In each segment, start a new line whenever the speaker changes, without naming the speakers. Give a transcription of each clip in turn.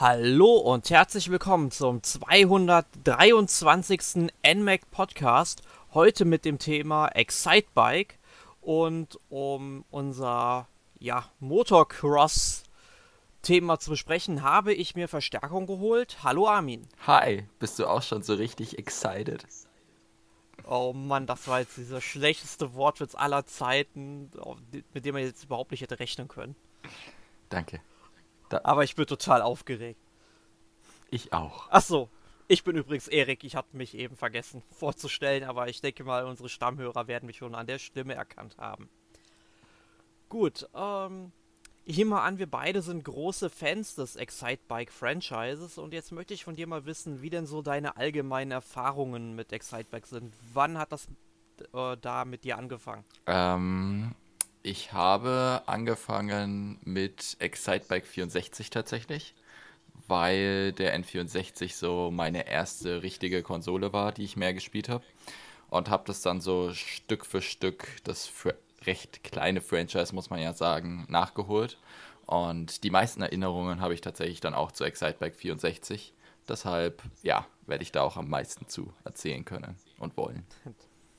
Hallo und herzlich willkommen zum 223. NMAC Podcast. Heute mit dem Thema Excitebike und um unser ja, Motocross Thema zu besprechen, habe ich mir Verstärkung geholt. Hallo Armin.
Hi, bist du auch schon so richtig excited?
Oh Mann, das war jetzt dieser schlechteste Wortwitz aller Zeiten, mit dem man jetzt überhaupt nicht hätte rechnen können.
Danke.
Da Aber ich bin total aufgeregt.
Ich auch.
Ach so. Ich bin übrigens Erik. Ich hatte mich eben vergessen vorzustellen, aber ich denke mal, unsere Stammhörer werden mich schon an der Stimme erkannt haben. Gut, ähm, ich nehme mal an, wir beide sind große Fans des Excitebike Franchises und jetzt möchte ich von dir mal wissen, wie denn so deine allgemeinen Erfahrungen mit Excitebike sind. Wann hat das äh, da mit dir angefangen?
Ähm, ich habe angefangen mit Excitebike 64 tatsächlich, weil der N64 so meine erste richtige Konsole war, die ich mehr gespielt habe. Und habe das dann so Stück für Stück, das recht kleine Franchise, muss man ja sagen, nachgeholt. Und die meisten Erinnerungen habe ich tatsächlich dann auch zu Excitebike 64. Deshalb, ja, werde ich da auch am meisten zu erzählen können und wollen.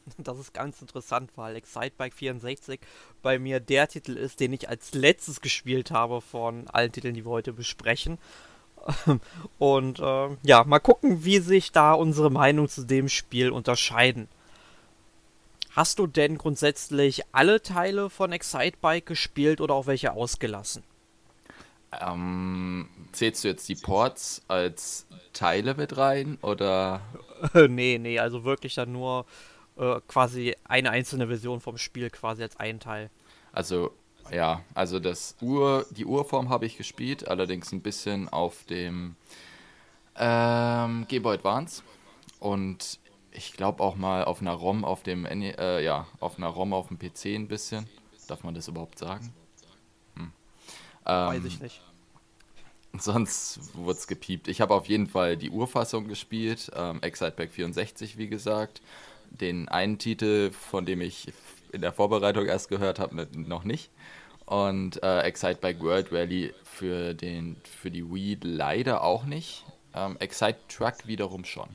Das ist ganz interessant, weil Excitebike 64 bei mir der Titel ist, den ich als letztes gespielt habe von allen Titeln, die wir heute besprechen. Und äh, ja, mal gucken, wie sich da unsere Meinung zu dem Spiel unterscheiden. Hast du denn grundsätzlich alle Teile von Excitebike gespielt oder auch welche ausgelassen?
Ähm, zählst du jetzt die Ports als Teile mit rein oder?
nee, nee, also wirklich dann nur äh, quasi eine einzelne Version vom Spiel quasi als ein Teil.
Also ja, also das Ur, die Urform habe ich gespielt, allerdings ein bisschen auf dem ähm, Game Boy Advance und ich glaube auch mal auf einer ROM auf dem äh, ja auf einer ROM auf dem PC ein bisschen. Darf man das überhaupt sagen?
Hm. Ähm, Weiß ich nicht.
Sonst wurde es gepiept. Ich habe auf jeden Fall die Urfassung gespielt, ähm, Excite Pack 64, wie gesagt den einen Titel, von dem ich in der Vorbereitung erst gehört habe, noch nicht. Und äh, Excite Bike World Rally für, den, für die Wii leider auch nicht. Ähm, Excite Truck wiederum schon.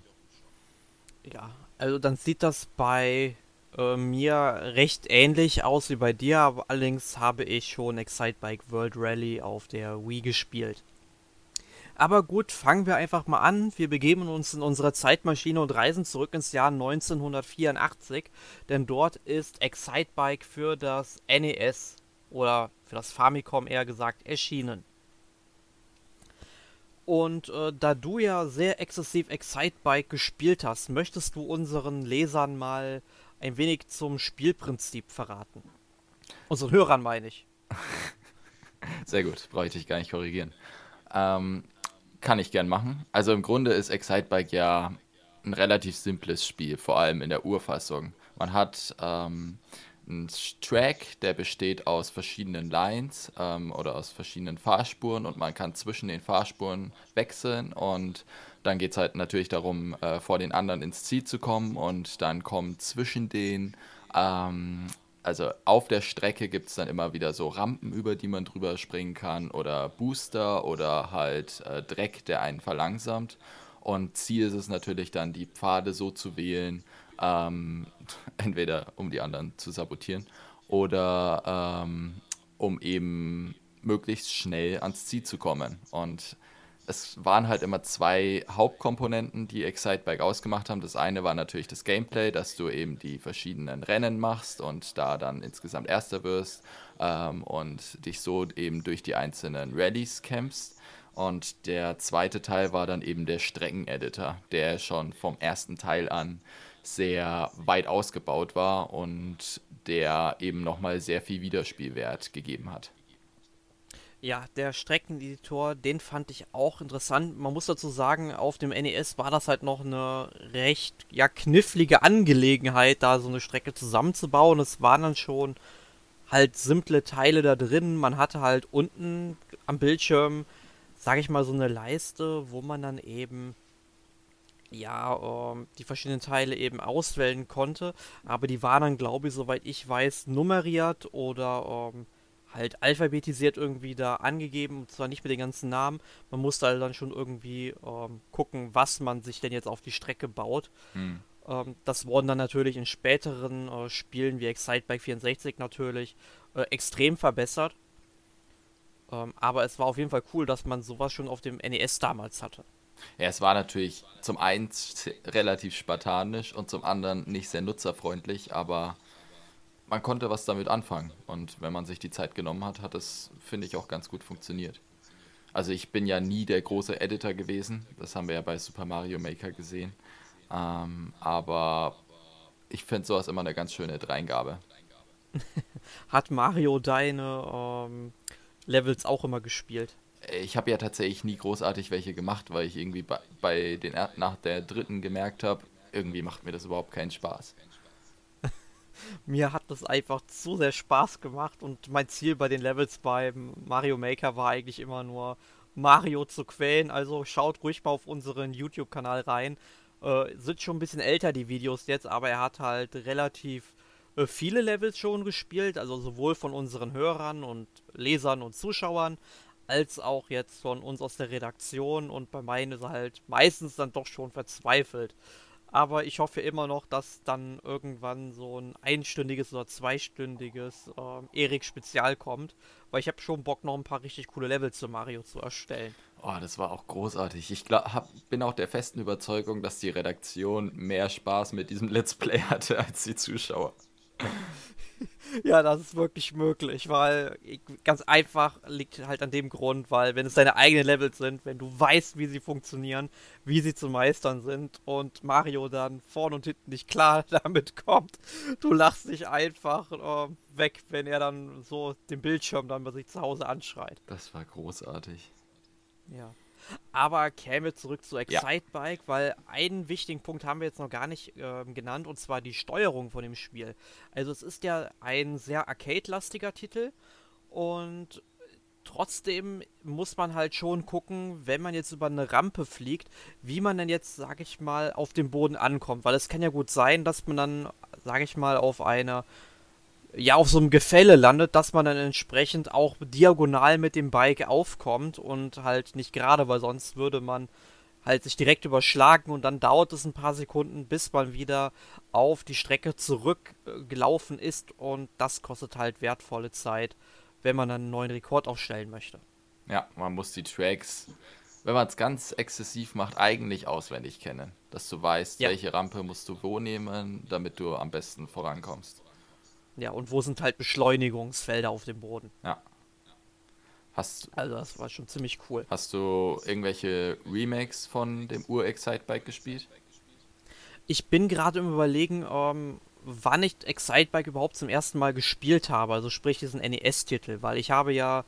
Ja, also dann sieht das bei äh, mir recht ähnlich aus wie bei dir, aber allerdings habe ich schon Excite Bike World Rally auf der Wii gespielt. Aber gut, fangen wir einfach mal an. Wir begeben uns in unsere Zeitmaschine und reisen zurück ins Jahr 1984, denn dort ist Excitebike für das NES oder für das Famicom eher gesagt erschienen. Und äh, da du ja sehr exzessiv Excitebike gespielt hast, möchtest du unseren Lesern mal ein wenig zum Spielprinzip verraten. Unseren Hörern meine ich.
Sehr gut, brauche ich dich gar nicht korrigieren. Ähm, kann ich gern machen. Also im Grunde ist Excitebike ja ein relativ simples Spiel, vor allem in der Urfassung. Man hat ähm, einen Track, der besteht aus verschiedenen Lines ähm, oder aus verschiedenen Fahrspuren und man kann zwischen den Fahrspuren wechseln und dann geht es halt natürlich darum, äh, vor den anderen ins Ziel zu kommen und dann kommen zwischen den ähm, also auf der Strecke gibt es dann immer wieder so Rampen, über die man drüber springen kann oder Booster oder halt äh, Dreck, der einen verlangsamt. Und Ziel ist es natürlich dann, die Pfade so zu wählen, ähm, entweder um die anderen zu sabotieren oder ähm, um eben möglichst schnell ans Ziel zu kommen. Und es waren halt immer zwei Hauptkomponenten, die Excitebike ausgemacht haben. Das eine war natürlich das Gameplay, dass du eben die verschiedenen Rennen machst und da dann insgesamt Erster wirst ähm, und dich so eben durch die einzelnen Rallyes kämpfst. Und der zweite Teil war dann eben der Streckeneditor, der schon vom ersten Teil an sehr weit ausgebaut war und der eben nochmal sehr viel Wiederspielwert gegeben hat.
Ja, der Streckeneditor, den fand ich auch interessant. Man muss dazu sagen, auf dem NES war das halt noch eine recht ja, knifflige Angelegenheit, da so eine Strecke zusammenzubauen. Es waren dann schon halt simple Teile da drin. Man hatte halt unten am Bildschirm, sage ich mal, so eine Leiste, wo man dann eben ja, ähm, die verschiedenen Teile eben auswählen konnte. Aber die waren dann, glaube ich, soweit ich weiß, nummeriert oder ähm, halt alphabetisiert irgendwie da angegeben, und zwar nicht mit den ganzen Namen. Man musste halt dann schon irgendwie ähm, gucken, was man sich denn jetzt auf die Strecke baut. Hm. Ähm, das wurden dann natürlich in späteren äh, Spielen wie Excitebike 64 natürlich äh, extrem verbessert. Ähm, aber es war auf jeden Fall cool, dass man sowas schon auf dem NES damals hatte.
Ja, es war natürlich zum einen relativ spartanisch und zum anderen nicht sehr nutzerfreundlich, aber man konnte was damit anfangen. Und wenn man sich die Zeit genommen hat, hat es, finde ich, auch ganz gut funktioniert. Also ich bin ja nie der große Editor gewesen, das haben wir ja bei Super Mario Maker gesehen. Ähm, aber ich finde sowas immer eine ganz schöne Dreingabe.
hat Mario deine ähm, Levels auch immer gespielt?
Ich habe ja tatsächlich nie großartig welche gemacht, weil ich irgendwie bei, bei den nach der dritten gemerkt habe, irgendwie macht mir das überhaupt keinen Spaß.
Mir hat das einfach zu sehr Spaß gemacht und mein Ziel bei den Levels beim Mario Maker war eigentlich immer nur Mario zu quälen. Also schaut ruhig mal auf unseren YouTube-Kanal rein. Äh, sind schon ein bisschen älter die Videos jetzt, aber er hat halt relativ äh, viele Levels schon gespielt, also sowohl von unseren Hörern und Lesern und Zuschauern, als auch jetzt von uns aus der Redaktion und bei meinen ist er halt meistens dann doch schon verzweifelt. Aber ich hoffe immer noch, dass dann irgendwann so ein einstündiges oder zweistündiges äh, Erik-Spezial kommt, weil ich habe schon Bock, noch ein paar richtig coole Level zu Mario zu erstellen.
Oh, das war auch großartig. Ich glaub, hab, bin auch der festen Überzeugung, dass die Redaktion mehr Spaß mit diesem Let's Play hatte als die Zuschauer.
ja, das ist wirklich möglich, weil ganz einfach liegt halt an dem Grund, weil wenn es deine eigenen Levels sind, wenn du weißt, wie sie funktionieren, wie sie zu meistern sind und Mario dann vorn und hinten nicht klar damit kommt, du lachst dich einfach äh, weg, wenn er dann so den Bildschirm dann bei sich zu Hause anschreit.
Das war großartig.
Ja. Aber käme zurück zu Excitebike, ja. weil einen wichtigen Punkt haben wir jetzt noch gar nicht äh, genannt, und zwar die Steuerung von dem Spiel. Also es ist ja ein sehr arcade-lastiger Titel und trotzdem muss man halt schon gucken, wenn man jetzt über eine Rampe fliegt, wie man denn jetzt, sag ich mal, auf dem Boden ankommt. Weil es kann ja gut sein, dass man dann, sag ich mal, auf einer ja auf so einem Gefälle landet, dass man dann entsprechend auch diagonal mit dem Bike aufkommt und halt nicht gerade, weil sonst würde man halt sich direkt überschlagen und dann dauert es ein paar Sekunden, bis man wieder auf die Strecke zurückgelaufen ist und das kostet halt wertvolle Zeit, wenn man dann einen neuen Rekord aufstellen möchte.
Ja, man muss die Tracks, wenn man es ganz exzessiv macht, eigentlich auswendig kennen, dass du weißt, ja. welche Rampe musst du wo nehmen, damit du am besten vorankommst.
Ja, und wo sind halt Beschleunigungsfelder auf dem Boden?
Ja. Hast,
also das war schon ziemlich cool.
Hast du irgendwelche Remakes von dem Ur-Excite-Bike gespielt?
Ich bin gerade im Überlegen, ähm, wann ich Excite-Bike überhaupt zum ersten Mal gespielt habe, also sprich diesen NES-Titel, weil ich habe ja,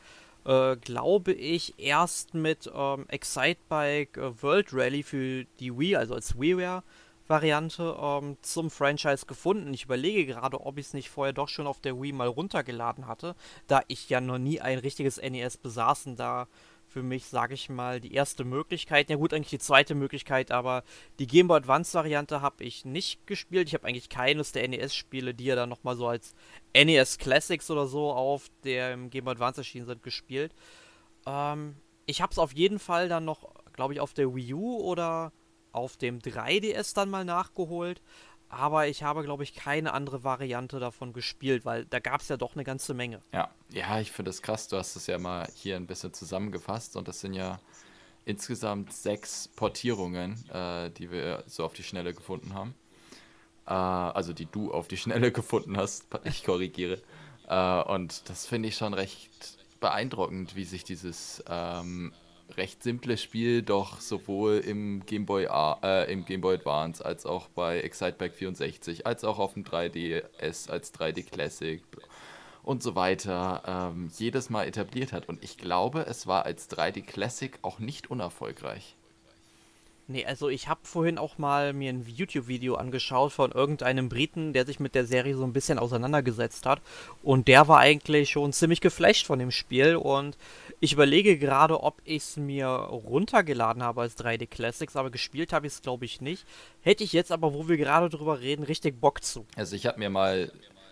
äh, glaube ich, erst mit ähm, Excite-Bike äh, World Rally für die Wii, also als WiiWare, Variante ähm, zum Franchise gefunden. Ich überlege gerade, ob ich es nicht vorher doch schon auf der Wii mal runtergeladen hatte, da ich ja noch nie ein richtiges NES besaß und da für mich, sage ich mal, die erste Möglichkeit. Ja gut, eigentlich die zweite Möglichkeit, aber die Game Boy Advance Variante habe ich nicht gespielt. Ich habe eigentlich keines der NES-Spiele, die ja dann nochmal so als NES Classics oder so auf dem Game Boy Advance erschienen sind, gespielt. Ähm, ich habe es auf jeden Fall dann noch, glaube ich, auf der Wii U oder auf dem 3DS dann mal nachgeholt. Aber ich habe, glaube ich, keine andere Variante davon gespielt, weil da gab es ja doch eine ganze Menge.
Ja, ja, ich finde das krass. Du hast es ja mal hier ein bisschen zusammengefasst und das sind ja insgesamt sechs Portierungen, äh, die wir so auf die Schnelle gefunden haben. Äh, also die du auf die Schnelle gefunden hast, ich korrigiere. Äh, und das finde ich schon recht beeindruckend, wie sich dieses ähm, recht simples Spiel, doch sowohl im Game Boy, äh, im Game Boy Advance als auch bei Excitebike 64, als auch auf dem 3DS als 3D Classic und so weiter ähm, jedes Mal etabliert hat. Und ich glaube, es war als 3D Classic auch nicht unerfolgreich.
Nee, also ich habe vorhin auch mal mir ein YouTube-Video angeschaut von irgendeinem Briten, der sich mit der Serie so ein bisschen auseinandergesetzt hat. Und der war eigentlich schon ziemlich geflasht von dem Spiel. Und ich überlege gerade, ob ich es mir runtergeladen habe als 3D Classics, aber gespielt habe ich es, glaube ich, nicht. Hätte ich jetzt aber, wo wir gerade drüber reden, richtig Bock zu.
Also ich habe mir mal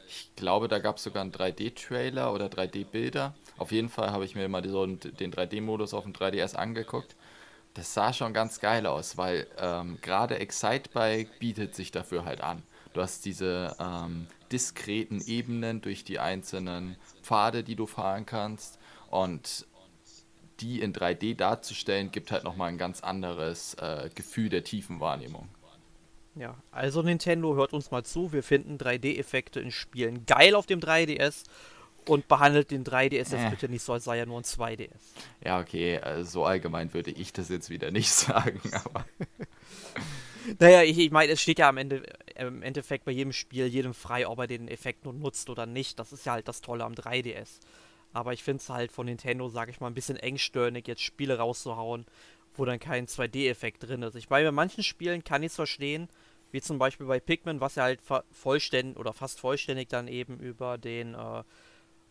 Ich glaube, da gab es sogar einen 3D-Trailer oder 3D-Bilder. Auf jeden Fall habe ich mir mal so den 3D-Modus auf dem 3DS angeguckt. Das sah schon ganz geil aus, weil ähm, gerade Excitebike bietet sich dafür halt an. Du hast diese ähm, diskreten Ebenen durch die einzelnen Pfade, die du fahren kannst. Und die in 3D darzustellen, gibt halt nochmal ein ganz anderes äh, Gefühl der Tiefenwahrnehmung.
Ja, also Nintendo hört uns mal zu. Wir finden 3D-Effekte in Spielen geil auf dem 3DS und behandelt den 3DS jetzt äh. bitte nicht so, als sei er nur ein 2DS.
Ja, okay, also so allgemein würde ich das jetzt wieder nicht sagen, aber.
naja, ich, ich meine, es steht ja am Ende, im Endeffekt bei jedem Spiel jedem frei, ob er den Effekt nun nutzt oder nicht. Das ist ja halt das Tolle am 3DS. Aber ich finde es halt von Nintendo, sage ich mal, ein bisschen engstirnig, jetzt Spiele rauszuhauen, wo dann kein 2D-Effekt drin ist. Ich meine, bei manchen Spielen kann ich es verstehen, wie zum Beispiel bei Pikmin, was ja halt vollständig oder fast vollständig dann eben über den äh,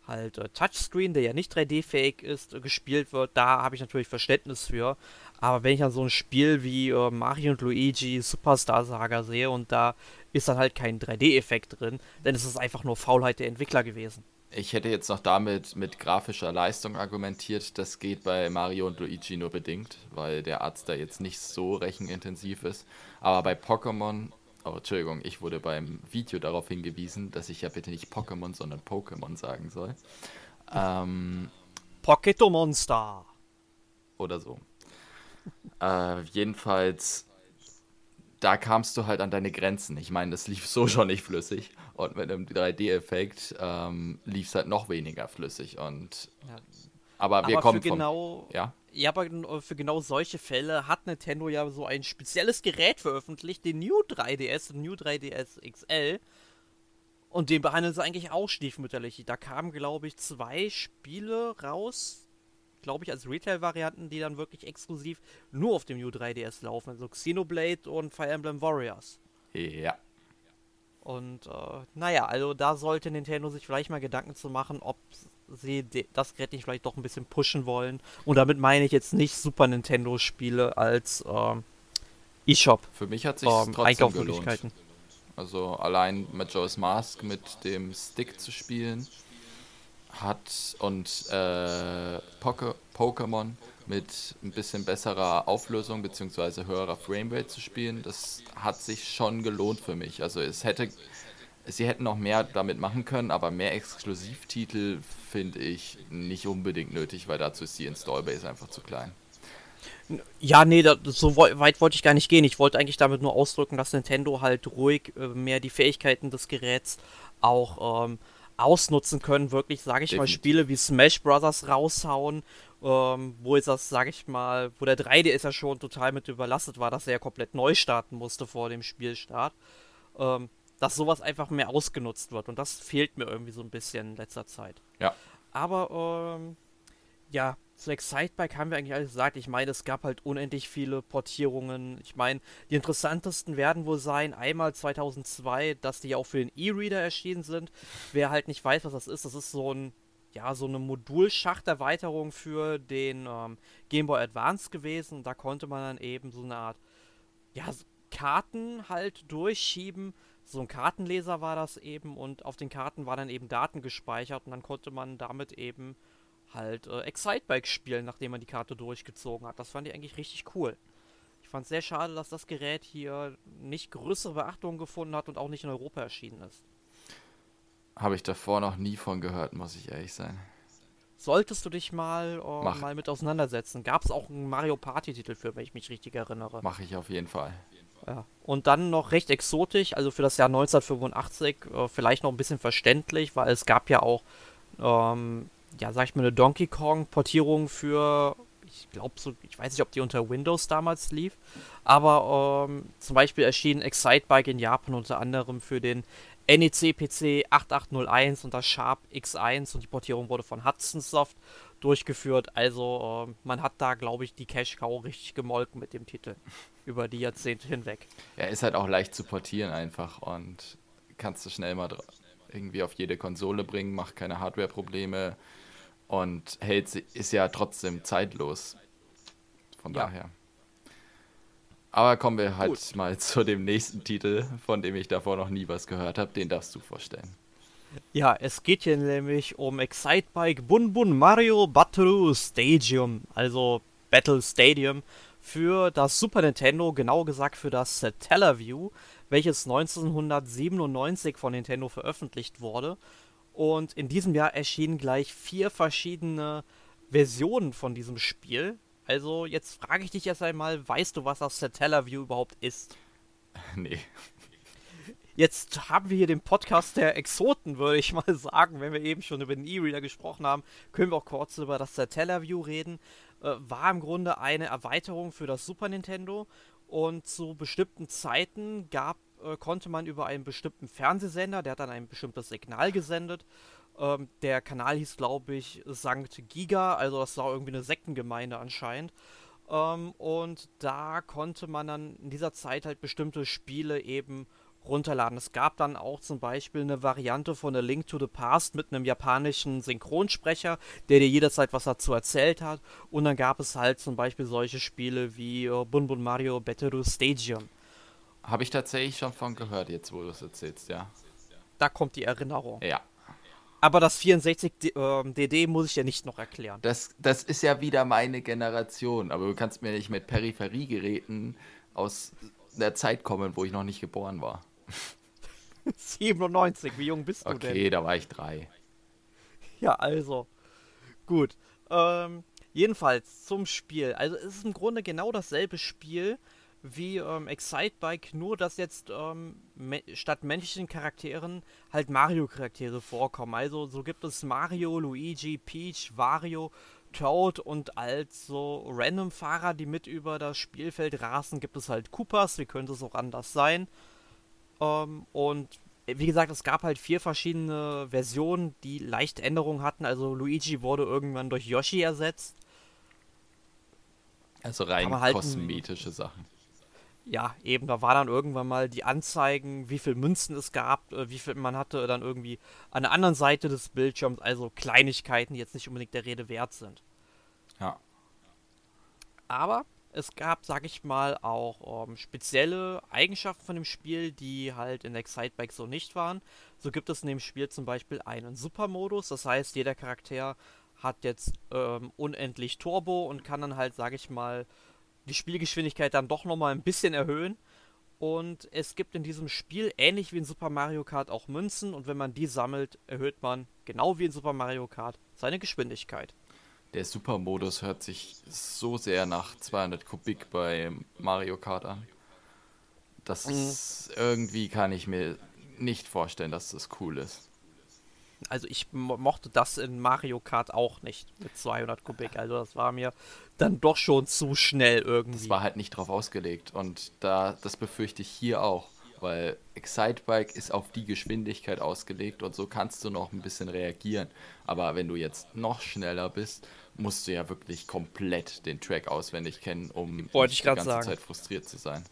halt äh, Touchscreen, der ja nicht 3D-fähig ist, äh, gespielt wird. Da habe ich natürlich Verständnis für. Aber wenn ich dann so ein Spiel wie äh, Mario und Luigi Superstar Saga sehe und da ist dann halt kein 3D-Effekt drin, dann ist es einfach nur Faulheit der Entwickler gewesen.
Ich hätte jetzt noch damit mit grafischer Leistung argumentiert. Das geht bei Mario und Luigi nur bedingt, weil der Arzt da jetzt nicht so rechenintensiv ist. Aber bei Pokémon, oh, Entschuldigung, ich wurde beim Video darauf hingewiesen, dass ich ja bitte nicht Pokémon, sondern Pokémon sagen soll. Ähm,
Pocket Monster.
Oder so. äh, jedenfalls da kamst du halt an deine Grenzen. Ich meine, das lief so schon nicht flüssig. Und mit einem 3D-Effekt ähm, lief es halt noch weniger flüssig. Und ja. Aber wir aber kommen
für vom, genau, ja. Ja, aber für genau solche Fälle hat Nintendo ja so ein spezielles Gerät veröffentlicht, den New 3DS, den New 3DS XL. Und den behandeln sie eigentlich auch stiefmütterlich. Da kamen, glaube ich, zwei Spiele raus, glaube ich, als Retail-Varianten, die dann wirklich exklusiv nur auf dem New 3DS laufen. Also Xenoblade und Fire Emblem Warriors.
Ja.
Und äh, naja, also da sollte Nintendo sich vielleicht mal Gedanken zu machen, ob sie das Gerät nicht vielleicht doch ein bisschen pushen wollen. Und damit meine ich jetzt nicht Super Nintendo-Spiele als äh, E-Shop.
Für mich hat sich ähm, trotzdem gelohnt. Also allein Majora's Mask mit dem Stick zu spielen hat und äh, Pokémon mit ein bisschen besserer Auflösung bzw. höherer Framerate zu spielen, das hat sich schon gelohnt für mich. Also es hätte, sie hätten noch mehr damit machen können, aber mehr Exklusivtitel finde ich nicht unbedingt nötig, weil dazu ist die Installbase einfach zu klein.
Ja, nee, da, so weit wollte ich gar nicht gehen. Ich wollte eigentlich damit nur ausdrücken, dass Nintendo halt ruhig äh, mehr die Fähigkeiten des Geräts auch ähm, ausnutzen können, wirklich, sage ich Definitiv. mal, Spiele wie Smash Bros. raushauen, ähm, wo ist das, sage ich mal, wo der 3DS ja schon total mit überlastet war, dass er ja komplett neu starten musste vor dem Spielstart, ähm, dass sowas einfach mehr ausgenutzt wird und das fehlt mir irgendwie so ein bisschen in letzter Zeit.
Ja.
Aber, ähm, ja, zu Excitebike haben wir eigentlich alles gesagt. Ich meine, es gab halt unendlich viele Portierungen. Ich meine, die interessantesten werden wohl sein, einmal 2002, dass die auch für den E-Reader erschienen sind. Wer halt nicht weiß, was das ist, das ist so ein, ja, so eine Modulschachterweiterung für den ähm, Game Boy Advance gewesen. Da konnte man dann eben so eine Art, ja, Karten halt durchschieben. So ein Kartenleser war das eben und auf den Karten waren dann eben Daten gespeichert und dann konnte man damit eben halt äh, Excitebike spielen, nachdem man die Karte durchgezogen hat. Das fand ich eigentlich richtig cool. Ich fand es sehr schade, dass das Gerät hier nicht größere Beachtung gefunden hat und auch nicht in Europa erschienen ist.
Habe ich davor noch nie von gehört, muss ich ehrlich sein.
Solltest du dich mal, äh, mal mit auseinandersetzen. Gab es auch einen Mario Party-Titel für, wenn ich mich richtig erinnere.
Mache ich auf jeden Fall.
Ja. Und dann noch recht exotisch, also für das Jahr 1985 äh, vielleicht noch ein bisschen verständlich, weil es gab ja auch ähm, ja, sag ich mal, eine Donkey Kong-Portierung für, ich glaube, so, ich weiß nicht, ob die unter Windows damals lief, aber ähm, zum Beispiel erschien Excitebike in Japan unter anderem für den NEC PC 8801 und das Sharp X1 und die Portierung wurde von Hudson Soft durchgeführt. Also äh, man hat da, glaube ich, die Cash Cow richtig gemolken mit dem Titel über die Jahrzehnte hinweg.
Ja, ist halt auch leicht zu portieren einfach und kannst du schnell mal irgendwie auf jede Konsole bringen, macht keine Hardware-Probleme, und hält ist ja trotzdem zeitlos. Von ja. daher. Aber kommen wir halt Gut. mal zu dem nächsten Titel, von dem ich davor noch nie was gehört habe. Den darfst du vorstellen.
Ja, es geht hier nämlich um Excitebike Bun Bun Mario Battle Stadium, also Battle Stadium für das Super Nintendo, genau gesagt für das Satellaview, welches 1997 von Nintendo veröffentlicht wurde. Und in diesem Jahr erschienen gleich vier verschiedene Versionen von diesem Spiel. Also jetzt frage ich dich erst einmal, weißt du, was das Satellaview überhaupt ist?
Nee.
Jetzt haben wir hier den Podcast der Exoten, würde ich mal sagen. Wenn wir eben schon über den E-Reader gesprochen haben, können wir auch kurz über das Satellaview reden. Äh, war im Grunde eine Erweiterung für das Super Nintendo und zu bestimmten Zeiten gab, äh, konnte man über einen bestimmten Fernsehsender, der hat dann ein bestimmtes Signal gesendet. Ähm, der Kanal hieß, glaube ich, Sankt Giga, also das war irgendwie eine Sektengemeinde anscheinend. Ähm, und da konnte man dann in dieser Zeit halt bestimmte Spiele eben runterladen. Es gab dann auch zum Beispiel eine Variante von A Link to the Past mit einem japanischen Synchronsprecher, der dir jederzeit was dazu erzählt hat. Und dann gab es halt zum Beispiel solche Spiele wie uh, Bun Bun Mario Battle Stadium.
Habe ich tatsächlich schon von gehört, jetzt wo du es erzählst, ja.
Da kommt die Erinnerung.
Ja.
Aber das 64 DD ähm, muss ich ja nicht noch erklären.
Das, das ist ja wieder meine Generation, aber du kannst mir nicht mit Peripheriegeräten aus der Zeit kommen, wo ich noch nicht geboren war.
97, wie jung bist du
okay,
denn?
Okay, da war ich drei.
Ja, also. Gut. Ähm, jedenfalls zum Spiel. Also es ist im Grunde genau dasselbe Spiel wie ähm, Excitebike, nur dass jetzt ähm, statt menschlichen Charakteren halt Mario-Charaktere vorkommen. Also so gibt es Mario, Luigi, Peach, Wario, Toad und als so Random-Fahrer, die mit über das Spielfeld rasen, gibt es halt Koopas, wie könnte es auch anders sein. Ähm, und wie gesagt, es gab halt vier verschiedene Versionen, die leichte Änderungen hatten. Also Luigi wurde irgendwann durch Yoshi ersetzt.
Also rein halt kosmetische Sachen.
Ja, eben, da war dann irgendwann mal die Anzeigen, wie viel Münzen es gab, äh, wie viel man hatte, dann irgendwie an der anderen Seite des Bildschirms, also Kleinigkeiten, die jetzt nicht unbedingt der Rede wert sind.
Ja.
Aber es gab, sag ich mal, auch ähm, spezielle Eigenschaften von dem Spiel, die halt in Excitebike so nicht waren. So gibt es in dem Spiel zum Beispiel einen Supermodus, das heißt, jeder Charakter hat jetzt ähm, unendlich Turbo und kann dann halt, sag ich mal, die Spielgeschwindigkeit dann doch nochmal ein bisschen erhöhen. Und es gibt in diesem Spiel, ähnlich wie in Super Mario Kart, auch Münzen und wenn man die sammelt, erhöht man, genau wie in Super Mario Kart, seine Geschwindigkeit
der Super-Modus hört sich so sehr nach 200 Kubik bei Mario Kart an. Das mhm. ist, irgendwie kann ich mir nicht vorstellen, dass das cool ist.
Also ich mochte das in Mario Kart auch nicht mit 200 Kubik. Also das war mir dann doch schon zu schnell irgendwie.
Das war halt nicht drauf ausgelegt und da das befürchte ich hier auch, weil Excitebike ist auf die Geschwindigkeit ausgelegt und so kannst du noch ein bisschen reagieren. Aber wenn du jetzt noch schneller bist, musst du ja wirklich komplett den Track auswendig kennen, um
Wollte ich
die ganze
sagen.
Zeit frustriert zu sein.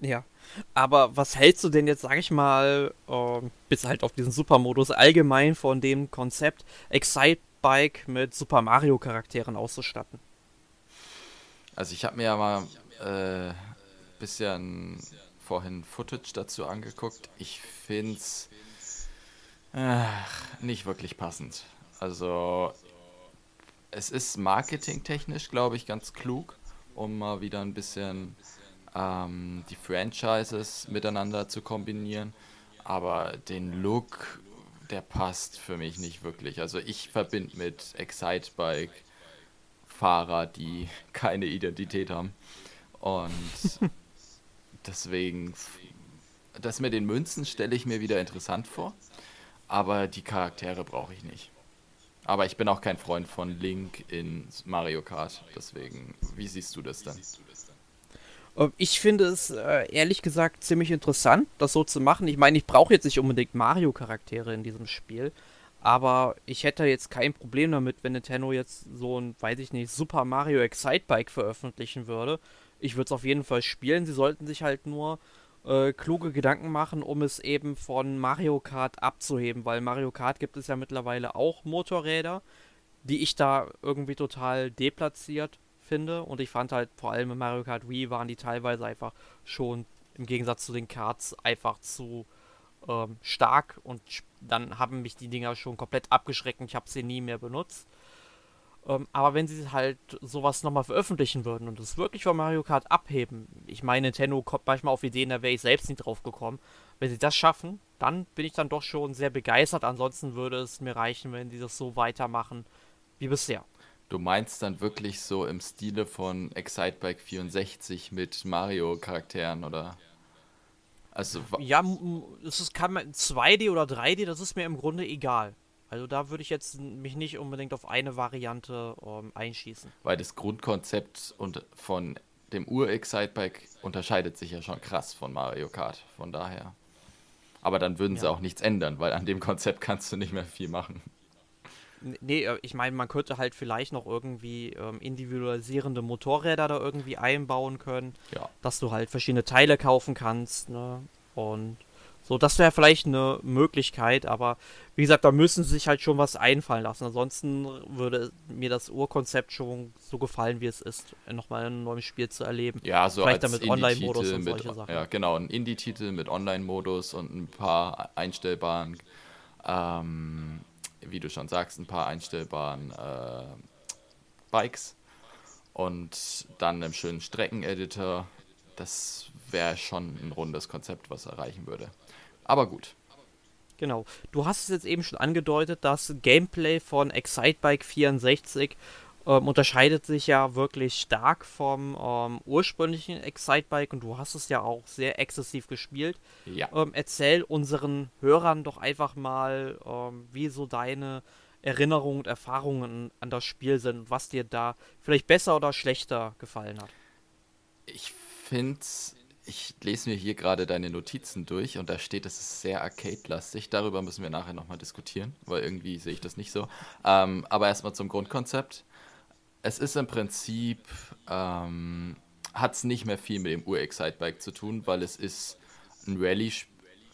Ja. Aber was hältst du denn jetzt, sag ich mal, äh, bis halt auf diesen Supermodus allgemein von dem Konzept, Excitebike mit Super Mario Charakteren auszustatten?
Also ich habe mir ja mal äh, bisschen vorhin Footage dazu angeguckt. Ich finde es äh, nicht wirklich passend. Also es ist marketingtechnisch, glaube ich, ganz klug, um mal wieder ein bisschen ähm, die Franchises miteinander zu kombinieren. Aber den Look, der passt für mich nicht wirklich. Also ich verbinde mit Excitebike Fahrer, die keine Identität haben. Und deswegen, das mit den Münzen stelle ich mir wieder interessant vor. Aber die Charaktere brauche ich nicht. Aber ich bin auch kein Freund von Link in Mario Kart. Deswegen, wie siehst du das dann?
Ähm, ich finde es äh, ehrlich gesagt ziemlich interessant, das so zu machen. Ich meine, ich brauche jetzt nicht unbedingt Mario-Charaktere in diesem Spiel. Aber ich hätte jetzt kein Problem damit, wenn Nintendo jetzt so ein, weiß ich nicht, Super Mario Excitebike veröffentlichen würde. Ich würde es auf jeden Fall spielen. Sie sollten sich halt nur äh, kluge Gedanken machen, um es eben von Mario Kart abzuheben, weil Mario Kart gibt es ja mittlerweile auch Motorräder, die ich da irgendwie total deplatziert finde und ich fand halt vor allem in Mario Kart Wii waren die teilweise einfach schon im Gegensatz zu den Karts einfach zu ähm, stark und dann haben mich die Dinger schon komplett abgeschreckt und ich habe sie nie mehr benutzt. Ähm, aber wenn sie halt sowas nochmal veröffentlichen würden und es wirklich von Mario Kart abheben, ich meine, Nintendo kommt manchmal auf Ideen, da wäre ich selbst nicht drauf gekommen. Wenn sie das schaffen, dann bin ich dann doch schon sehr begeistert. Ansonsten würde es mir reichen, wenn sie das so weitermachen wie bisher.
Du meinst dann wirklich so im Stile von Excitebike 64 mit Mario-Charakteren, oder?
Also ja, es ist kann man 2D oder 3D, das ist mir im Grunde egal. Also da würde ich jetzt mich nicht unbedingt auf eine Variante ähm, einschießen.
Weil das Grundkonzept und von dem Ur-Excitebike unterscheidet sich ja schon krass von Mario Kart. Von daher. Aber dann würden ja. sie auch nichts ändern, weil an dem Konzept kannst du nicht mehr viel machen.
Nee, äh, ich meine, man könnte halt vielleicht noch irgendwie ähm, individualisierende Motorräder da irgendwie einbauen können. Ja. Dass du halt verschiedene Teile kaufen kannst, ne? Und so, das wäre vielleicht eine Möglichkeit, aber wie gesagt, da müssen sie sich halt schon was einfallen lassen. Ansonsten würde mir das Urkonzept schon so gefallen, wie es ist, nochmal in einem neuen Spiel zu erleben.
Ja, so vielleicht als Online-Modus und solche Sachen. Ja, genau, ein Indie-Titel mit Online-Modus und ein paar einstellbaren ähm, wie du schon sagst, ein paar einstellbaren äh, Bikes und dann einem schönen Streckeneditor. Das wäre schon ein rundes Konzept, was erreichen würde. Aber gut.
Genau. Du hast es jetzt eben schon angedeutet, das Gameplay von Excitebike 64 ähm, unterscheidet sich ja wirklich stark vom ähm, ursprünglichen Excitebike und du hast es ja auch sehr exzessiv gespielt. Ja. Ähm, erzähl unseren Hörern doch einfach mal, ähm, wie so deine Erinnerungen und Erfahrungen an das Spiel sind und was dir da vielleicht besser oder schlechter gefallen hat.
Ich finde ich lese mir hier gerade deine Notizen durch und da steht, es ist sehr arcade-lastig. Darüber müssen wir nachher nochmal diskutieren, weil irgendwie sehe ich das nicht so. Ähm, aber erstmal zum Grundkonzept es ist im Prinzip, ähm, hat es nicht mehr viel mit dem Ur-Excite-Bike zu tun, weil es ist ein Rallye,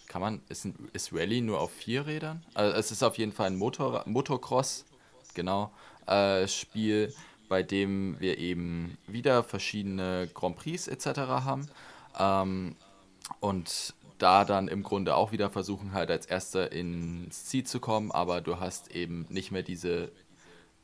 kann man, ist, ein, ist Rallye nur auf vier Rädern? Also es ist auf jeden Fall ein Motor, Motocross, genau, äh, Spiel, bei dem wir eben wieder verschiedene Grand Prix etc. haben. Ähm, und da dann im Grunde auch wieder versuchen halt als erster ins Ziel zu kommen, aber du hast eben nicht mehr diese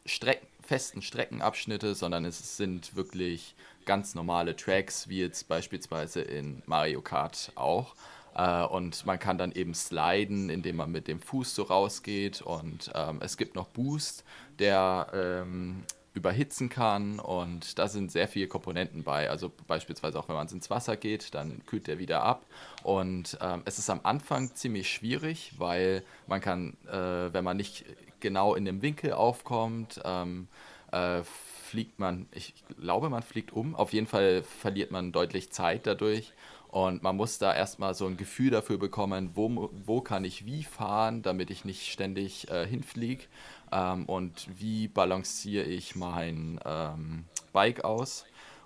Strecken, festen Streckenabschnitte, sondern es sind wirklich ganz normale Tracks, wie jetzt beispielsweise in Mario Kart auch. Äh, und man kann dann eben sliden, indem man mit dem Fuß so rausgeht. Und ähm, es gibt noch Boost, der ähm, überhitzen kann. Und da sind sehr viele Komponenten bei. Also beispielsweise auch wenn man ins Wasser geht, dann kühlt der wieder ab. Und ähm, es ist am Anfang ziemlich schwierig, weil man kann, äh, wenn man nicht genau in dem Winkel aufkommt, ähm, äh, fliegt man, ich glaube, man fliegt um. Auf jeden Fall verliert man deutlich Zeit dadurch. Und man muss da erstmal so ein Gefühl dafür bekommen, wo, wo kann ich wie fahren, damit ich nicht ständig äh, hinfliege. Ähm, und wie balanciere ich mein ähm, Bike aus.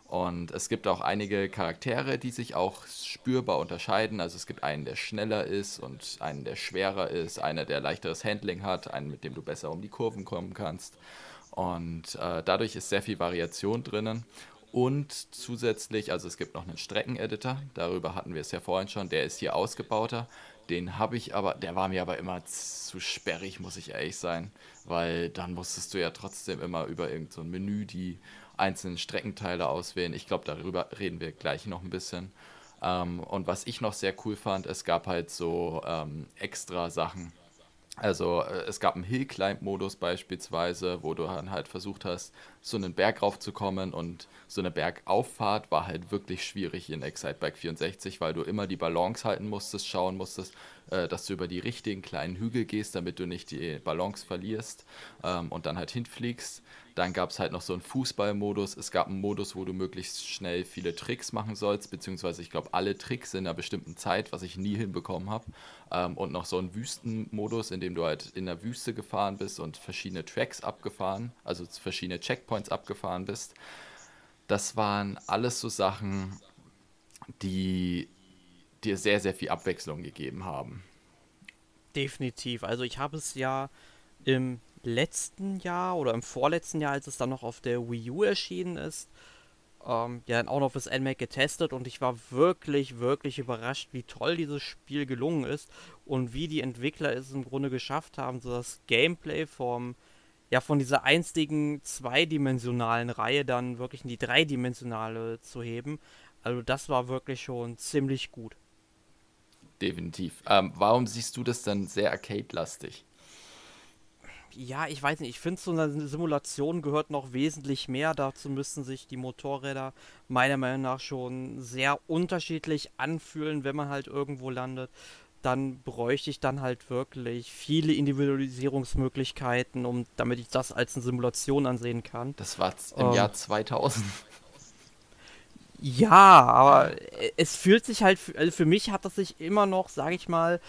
Und es gibt auch einige Charaktere, die sich auch spürbar unterscheiden. Also es gibt einen, der schneller ist und einen, der schwerer ist, einer, der leichteres Handling hat, einen, mit dem du besser um die Kurven kommen kannst. Und äh, dadurch ist sehr viel Variation drinnen. Und zusätzlich, also es gibt noch einen Streckeneditor, darüber hatten wir es ja vorhin schon, der ist hier ausgebauter. Den habe ich aber, der war mir aber immer zu sperrig, muss ich ehrlich sein, weil dann musstest du ja trotzdem immer über irgendein so Menü die einzelnen Streckenteile auswählen. Ich glaube, darüber reden wir gleich noch ein bisschen. Ähm, und was ich noch sehr cool fand, es gab halt so ähm, extra Sachen. Also äh, es gab einen Hill-Climb-Modus beispielsweise, wo du dann halt versucht hast, so einen Berg raufzukommen und so eine Bergauffahrt war halt wirklich schwierig in Excitebike 64, weil du immer die Balance halten musstest, schauen musstest, äh, dass du über die richtigen kleinen Hügel gehst, damit du nicht die Balance verlierst ähm, und dann halt hinfliegst. Dann gab es halt noch so einen Fußballmodus. Es gab einen Modus, wo du möglichst schnell viele Tricks machen sollst, beziehungsweise ich glaube alle Tricks in einer bestimmten Zeit, was ich nie hinbekommen habe. Ähm, und noch so einen Wüstenmodus, in dem du halt in der Wüste gefahren bist und verschiedene Tracks abgefahren, also verschiedene Checkpoints abgefahren bist. Das waren alles so Sachen, die dir sehr, sehr viel Abwechslung gegeben haben.
Definitiv. Also ich habe es ja im letzten Jahr oder im vorletzten Jahr, als es dann noch auf der Wii U erschienen ist, ähm, ja dann auch noch fürs NMAC getestet und ich war wirklich, wirklich überrascht, wie toll dieses Spiel gelungen ist und wie die Entwickler es im Grunde geschafft haben, so das Gameplay vom ja von dieser einstigen zweidimensionalen Reihe dann wirklich in die dreidimensionale zu heben. Also das war wirklich schon ziemlich gut.
Definitiv. Ähm, warum siehst du das dann sehr arcade-lastig?
ja, ich weiß nicht, ich finde, so eine Simulation gehört noch wesentlich mehr. Dazu müssten sich die Motorräder meiner Meinung nach schon sehr unterschiedlich anfühlen, wenn man halt irgendwo landet. Dann bräuchte ich dann halt wirklich viele Individualisierungsmöglichkeiten, um damit ich das als eine Simulation ansehen kann.
Das war im ähm, Jahr 2000.
Ja, aber es fühlt sich halt, also für mich hat das sich immer noch, sage ich mal,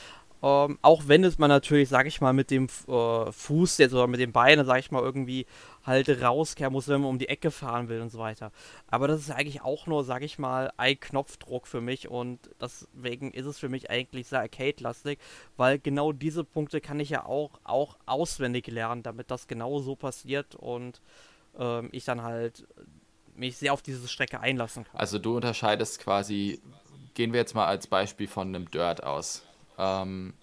ähm, auch wenn es man natürlich, sag ich mal, mit dem äh, Fuß jetzt oder mit den Beinen, sag ich mal, irgendwie halt rauskehren muss, wenn man um die Ecke fahren will und so weiter. Aber das ist eigentlich auch nur, sag ich mal, ein Knopfdruck für mich und deswegen ist es für mich eigentlich sehr arcade-lastig, weil genau diese Punkte kann ich ja auch, auch auswendig lernen, damit das genau so passiert und ähm, ich dann halt mich sehr auf diese Strecke einlassen kann.
Also du unterscheidest quasi, gehen wir jetzt mal als Beispiel von einem Dirt aus. Ähm,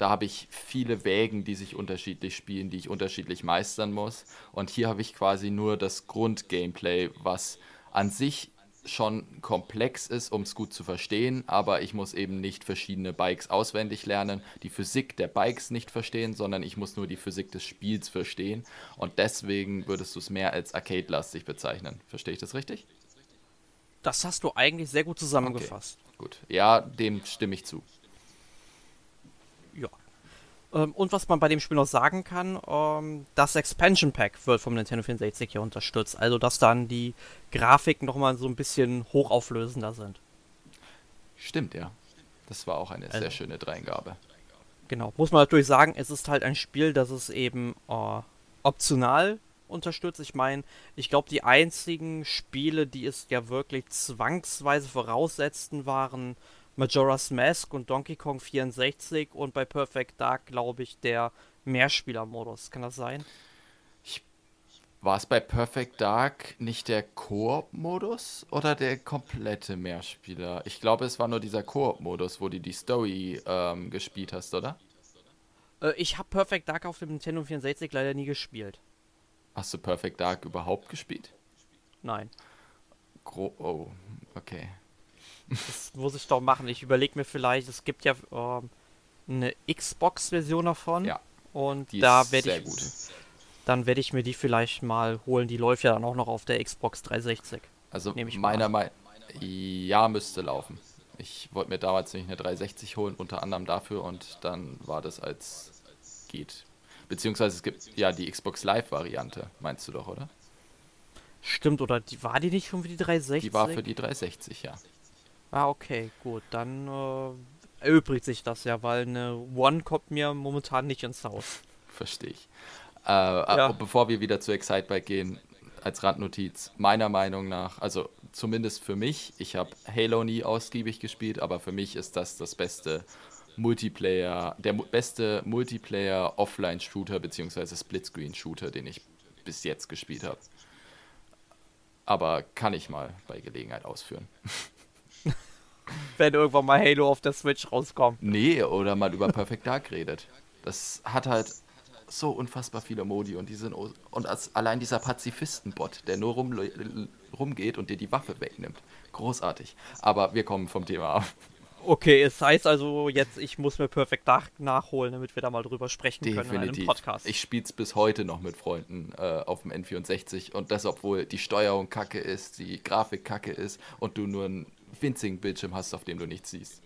da habe ich viele Wägen, die sich unterschiedlich spielen, die ich unterschiedlich meistern muss. Und hier habe ich quasi nur das Grundgameplay, was an sich schon komplex ist, um es gut zu verstehen, aber ich muss eben nicht verschiedene Bikes auswendig lernen, die Physik der Bikes nicht verstehen, sondern ich muss nur die Physik des Spiels verstehen. Und deswegen würdest du es mehr als Arcade-lastig bezeichnen. Verstehe ich das richtig?
Das hast du eigentlich sehr gut zusammengefasst.
Okay, gut, ja, dem stimme ich zu.
Ähm, und was man bei dem Spiel noch sagen kann, ähm, das Expansion Pack wird vom Nintendo 64 hier unterstützt. Also, dass dann die Grafiken nochmal so ein bisschen hochauflösender sind.
Stimmt, ja. Das war auch eine also, sehr schöne Dreingabe.
Genau. Muss man natürlich sagen, es ist halt ein Spiel, das es eben äh, optional unterstützt. Ich meine, ich glaube, die einzigen Spiele, die es ja wirklich zwangsweise voraussetzten, waren Majora's Mask und Donkey Kong 64 und bei Perfect Dark, glaube ich, der Mehrspieler-Modus. Kann das sein?
War es bei Perfect Dark nicht der Koop-Modus oder der komplette Mehrspieler? Ich glaube, es war nur dieser Koop-Modus, wo du die Story ähm, gespielt hast, oder?
Äh, ich habe Perfect Dark auf dem Nintendo 64 leider nie gespielt.
Hast du Perfect Dark überhaupt gespielt?
Nein.
Gro oh, okay.
Das muss ich doch machen. Ich überlege mir vielleicht, es gibt ja ähm, eine Xbox-Version davon.
Ja.
Und da werde ich. Gut. Dann werde ich mir die vielleicht mal holen. Die läuft ja dann auch noch auf der Xbox 360.
Also meiner Meinung ja, müsste laufen. Ich wollte mir damals nicht eine 360 holen, unter anderem dafür, und dann war das als geht. Beziehungsweise es gibt ja die Xbox Live-Variante, meinst du doch, oder?
Stimmt, oder die war die nicht schon für die 360?
Die war für die 360, ja.
Ah, okay, gut. Dann äh, erübrigt sich das ja, weil eine One kommt mir momentan nicht ins Haus.
Verstehe ich. Äh, ja. Bevor wir wieder zu Excitebike gehen, als Randnotiz, meiner Meinung nach, also zumindest für mich, ich habe Halo nie ausgiebig gespielt, aber für mich ist das das beste Multiplayer, der beste Multiplayer Offline-Shooter bzw. Splitscreen-Shooter, den ich bis jetzt gespielt habe. Aber kann ich mal bei Gelegenheit ausführen.
wenn irgendwann mal Halo auf der Switch rauskommt.
Nee, oder mal über Perfect Dark redet. Das hat halt so unfassbar viele Modi und die sind und als, allein dieser Pazifistenbot, der nur rum, rumgeht und dir die Waffe wegnimmt. Großartig. Aber wir kommen vom Thema ab.
Okay, es heißt also jetzt, ich muss mir Perfect Dark nachholen, damit wir da mal drüber sprechen
Definitiv. können in einem Podcast. Ich spiele es bis heute noch mit Freunden äh, auf dem N64 und das, obwohl die Steuerung kacke ist, die Grafik kacke ist und du nur ein winzigen Bildschirm hast, auf dem du nichts siehst.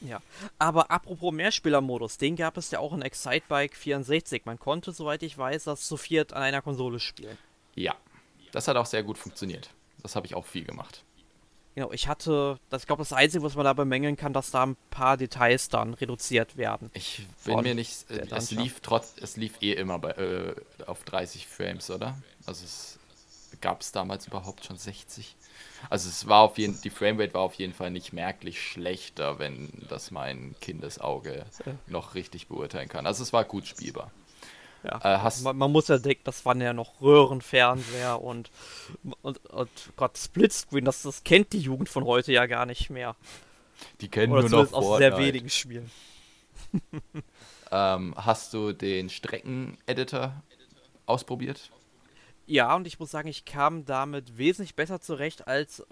Ja, aber apropos Mehrspielermodus, den gab es ja auch in Excitebike 64. Man konnte, soweit ich weiß, das zu viert an einer Konsole spielen.
Ja, das hat auch sehr gut funktioniert. Das habe ich auch viel gemacht.
Genau, ich hatte, das, ich glaube, das Einzige, was man da bemängeln kann, dass da ein paar Details dann reduziert werden.
Ich bin mir nicht, äh, es lief trotz, es lief eh immer bei, äh, auf 30 Frames, oder? Also es gab es damals überhaupt schon 60? Also es war auf jeden die Framerate war auf jeden Fall nicht merklich schlechter, wenn das mein Kindesauge noch richtig beurteilen kann. Also es war gut spielbar.
Ja, äh, hast man, man, muss ja denken, das waren ja noch Röhrenfernseher und, und, und Gott, Splitscreen, das, das kennt die Jugend von heute ja gar nicht mehr.
Die kennen Oder nur noch
aus sehr wenigen Spielen.
ähm, hast du den Strecken-Editor ausprobiert?
Ja, und ich muss sagen, ich kam damit wesentlich besser zurecht als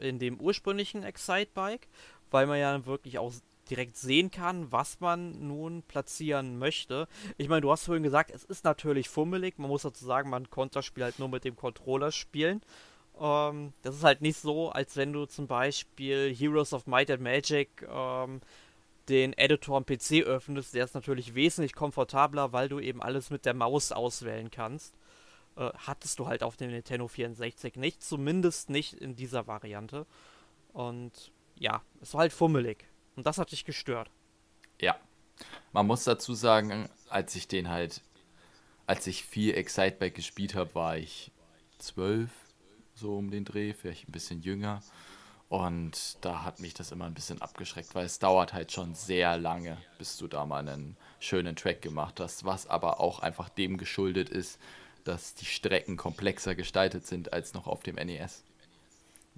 in dem ursprünglichen Excite-Bike, weil man ja wirklich auch direkt sehen kann, was man nun platzieren möchte. Ich meine, du hast vorhin gesagt, es ist natürlich fummelig. Man muss dazu sagen, man konnte das Spiel halt nur mit dem Controller spielen. Ähm, das ist halt nicht so, als wenn du zum Beispiel Heroes of Might and Magic ähm, den Editor am PC öffnest. Der ist natürlich wesentlich komfortabler, weil du eben alles mit der Maus auswählen kannst. Äh, hattest du halt auf dem Nintendo 64 nicht, zumindest nicht in dieser Variante. Und ja, es war halt fummelig. Und das hat dich gestört.
Ja. Man muss dazu sagen, als ich den halt, als ich viel Exciteback gespielt habe, war ich zwölf, so um den Dreh, vielleicht ein bisschen jünger. Und da hat mich das immer ein bisschen abgeschreckt, weil es dauert halt schon sehr lange, bis du da mal einen schönen Track gemacht hast, was aber auch einfach dem geschuldet ist, dass die Strecken komplexer gestaltet sind als noch auf dem NES.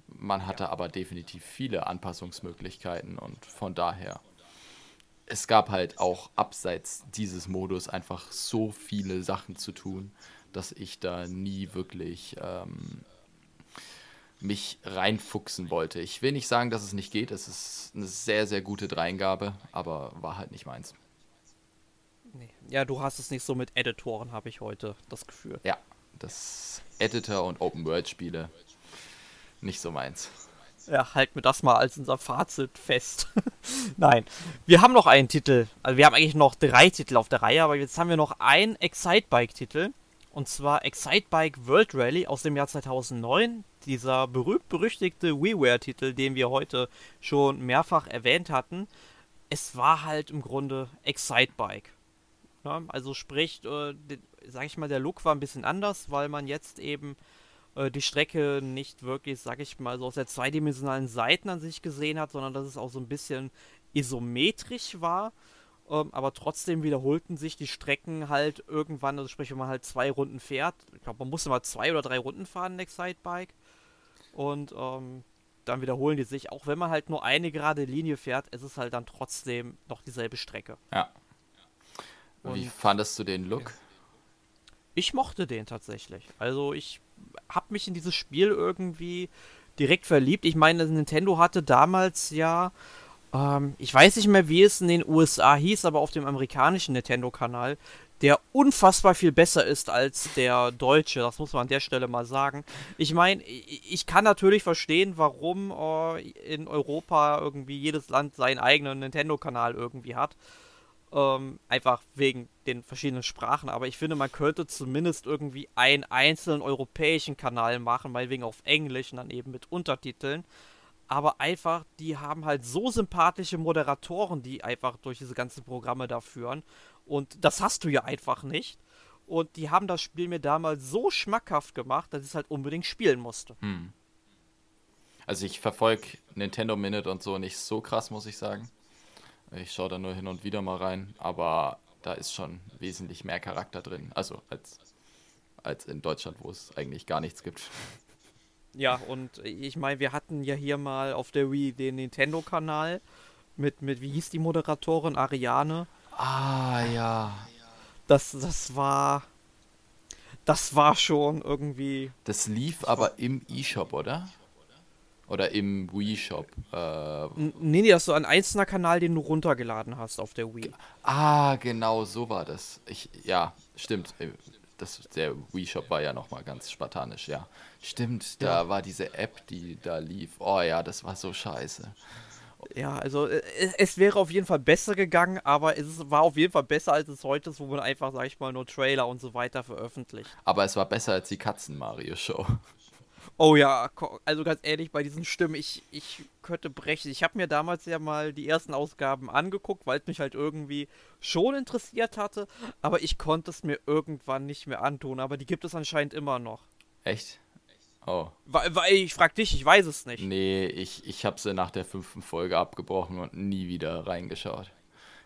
Man hatte aber definitiv viele Anpassungsmöglichkeiten und von daher, es gab halt auch abseits dieses Modus einfach so viele Sachen zu tun, dass ich da nie wirklich ähm, mich reinfuchsen wollte. Ich will nicht sagen, dass es nicht geht. Es ist eine sehr, sehr gute Dreingabe, aber war halt nicht meins.
Nee. Ja, du hast es nicht so mit Editoren, habe ich heute das Gefühl.
Ja, das Editor und Open World Spiele nicht so meins.
Ja, halten wir das mal als unser Fazit fest. Nein, wir haben noch einen Titel. Also wir haben eigentlich noch drei Titel auf der Reihe, aber jetzt haben wir noch einen Excitebike-Titel. Und zwar Excitebike World Rally aus dem Jahr 2009. Dieser berühmt-berüchtigte WiiWare-Titel, den wir heute schon mehrfach erwähnt hatten. Es war halt im Grunde Excitebike. Ja, also sprich, äh, sag ich mal, der Look war ein bisschen anders, weil man jetzt eben äh, die Strecke nicht wirklich, sag ich mal, so aus der zweidimensionalen Seiten an sich gesehen hat, sondern dass es auch so ein bisschen isometrisch war. Ähm, aber trotzdem wiederholten sich die Strecken halt irgendwann, also sprich, wenn man halt zwei Runden fährt. Ich glaube, man musste mal zwei oder drei Runden fahren, in Excitebike. Und ähm, dann wiederholen die sich. Auch wenn man halt nur eine gerade Linie fährt, ist es halt dann trotzdem noch dieselbe Strecke.
Ja. Wie fandest du den Look?
Ich mochte den tatsächlich. Also ich habe mich in dieses Spiel irgendwie direkt verliebt. Ich meine, Nintendo hatte damals ja, ähm, ich weiß nicht mehr, wie es in den USA hieß, aber auf dem amerikanischen Nintendo-Kanal, der unfassbar viel besser ist als der deutsche. Das muss man an der Stelle mal sagen. Ich meine, ich kann natürlich verstehen, warum äh, in Europa irgendwie jedes Land seinen eigenen Nintendo-Kanal irgendwie hat. Ähm, einfach wegen den verschiedenen Sprachen. Aber ich finde, man könnte zumindest irgendwie einen einzelnen europäischen Kanal machen, meinetwegen auf Englisch und dann eben mit Untertiteln. Aber einfach, die haben halt so sympathische Moderatoren, die einfach durch diese ganzen Programme da führen. Und das hast du ja einfach nicht. Und die haben das Spiel mir damals so schmackhaft gemacht, dass ich es halt unbedingt spielen musste. Hm.
Also ich verfolge Nintendo Minute und so nicht so krass, muss ich sagen. Ich schaue da nur hin und wieder mal rein, aber da ist schon wesentlich mehr Charakter drin. Also als, als in Deutschland, wo es eigentlich gar nichts gibt.
Ja, und ich meine, wir hatten ja hier mal auf der Wii den Nintendo-Kanal mit, mit, wie hieß die Moderatorin? Ariane.
Ah, ja.
Das, das war. Das war schon irgendwie.
Das lief aber im E-Shop, oder? Oder im Wii-Shop.
Äh, nee, nee, das ist so ein einzelner Kanal, den du runtergeladen hast auf der Wii.
Ah, genau, so war das. Ich, ja, stimmt. Äh, das, der Wii-Shop war ja nochmal ganz spartanisch, ja. Stimmt, da ja. war diese App, die da lief. Oh ja, das war so scheiße.
Ja, also äh, es wäre auf jeden Fall besser gegangen, aber es war auf jeden Fall besser, als es heute ist, wo man einfach, sag ich mal, nur Trailer und so weiter veröffentlicht.
Aber es war besser als die Katzen-Mario-Show.
Oh ja, also ganz ehrlich, bei diesen Stimmen, ich, ich könnte brechen. Ich habe mir damals ja mal die ersten Ausgaben angeguckt, weil es mich halt irgendwie schon interessiert hatte, aber ich konnte es mir irgendwann nicht mehr antun. Aber die gibt es anscheinend immer noch.
Echt? Oh.
Weil, weil ich frag dich, ich weiß es nicht.
Nee, ich, ich habe sie nach der fünften Folge abgebrochen und nie wieder reingeschaut.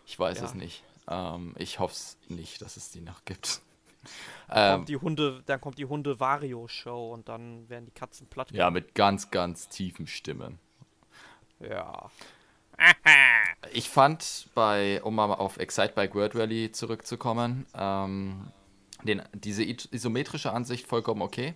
Ich weiß ja. es nicht. Ähm, ich hoffe es nicht, dass es die noch gibt.
Dann kommt die Hunde, dann kommt die Hunde Vario Show und dann werden die Katzen platt.
Ja, mit ganz, ganz tiefen Stimmen.
Ja.
Ich fand bei, um mal auf Excite Bike World Rally zurückzukommen, ähm, den, diese isometrische Ansicht vollkommen okay.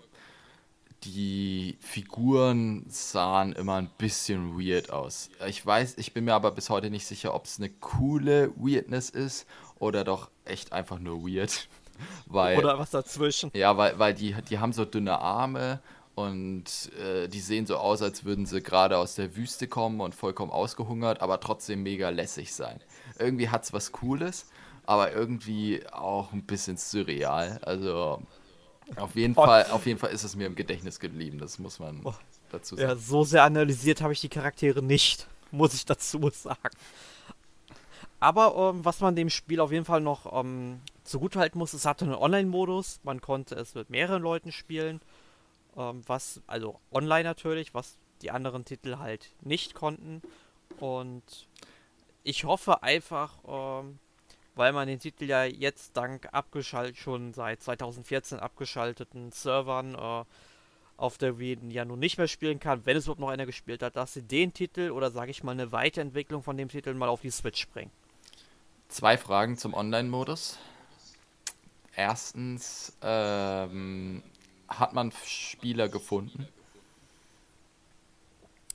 Die Figuren sahen immer ein bisschen weird aus. Ich weiß, ich bin mir aber bis heute nicht sicher, ob es eine coole Weirdness ist oder doch echt einfach nur weird. Weil,
Oder was dazwischen.
Ja, weil, weil die, die haben so dünne Arme und äh, die sehen so aus, als würden sie gerade aus der Wüste kommen und vollkommen ausgehungert, aber trotzdem mega lässig sein. Irgendwie hat es was Cooles, aber irgendwie auch ein bisschen surreal. Also auf jeden, oh. Fall, auf jeden Fall ist es mir im Gedächtnis geblieben, das muss man oh. dazu sagen.
Ja, so sehr analysiert habe ich die Charaktere nicht, muss ich dazu sagen. Aber ähm, was man dem Spiel auf jeden Fall noch ähm, zugutehalten muss, es hatte einen Online-Modus, man konnte es mit mehreren Leuten spielen ähm, was, also online natürlich, was die anderen Titel halt nicht konnten. Und ich hoffe einfach, ähm, weil man den Titel ja jetzt dank abgeschaltet, schon seit 2014 abgeschalteten Servern äh, auf der Wii ja nun nicht mehr spielen kann, wenn es überhaupt noch einer gespielt hat, dass sie den Titel oder sage ich mal eine Weiterentwicklung von dem Titel mal auf die Switch bringen.
Zwei Fragen zum Online-Modus. Erstens, ähm, hat man Spieler gefunden?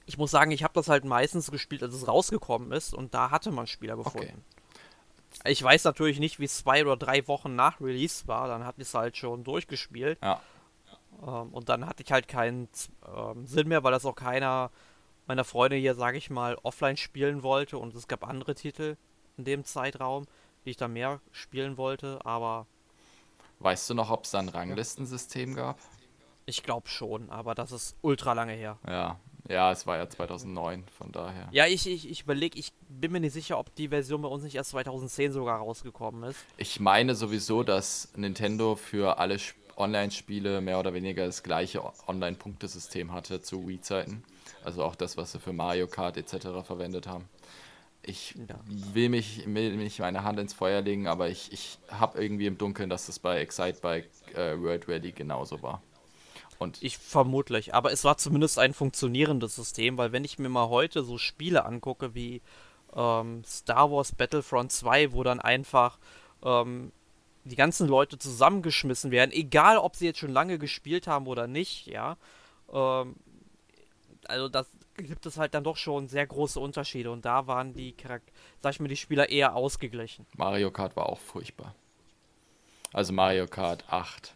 Ich muss sagen, ich habe das halt meistens gespielt, als es rausgekommen ist und da hatte man Spieler gefunden. Okay. Ich weiß natürlich nicht, wie es zwei oder drei Wochen nach Release war, dann hatte ich es halt schon durchgespielt.
Ja.
Ähm, und dann hatte ich halt keinen ähm, Sinn mehr, weil das auch keiner meiner Freunde hier, sage ich mal, offline spielen wollte und es gab andere Titel in dem Zeitraum, die ich da mehr spielen wollte, aber
Weißt du noch, ob es da ein Ranglistensystem gab?
Ich glaube schon, aber das ist ultra lange her.
Ja, ja, es war ja 2009, von daher.
Ja, ich, ich, ich überlege, ich bin mir nicht sicher, ob die Version bei uns nicht erst 2010 sogar rausgekommen ist.
Ich meine sowieso, dass Nintendo für alle Online-Spiele mehr oder weniger das gleiche Online-Punktesystem hatte zu Wii-Zeiten. Also auch das, was sie für Mario Kart etc. verwendet haben. Ich will mich, will mich meine Hand ins Feuer legen, aber ich, ich habe irgendwie im Dunkeln, dass das bei Excite bei äh, World Rally genauso war.
Und ich vermutlich, aber es war zumindest ein funktionierendes System, weil wenn ich mir mal heute so Spiele angucke wie ähm, Star Wars Battlefront 2, wo dann einfach ähm, die ganzen Leute zusammengeschmissen werden, egal ob sie jetzt schon lange gespielt haben oder nicht, ja. Ähm, also das, gibt es halt dann doch schon sehr große Unterschiede und da waren die sag ich mal, die Spieler eher ausgeglichen.
Mario Kart war auch furchtbar. Also Mario Kart 8.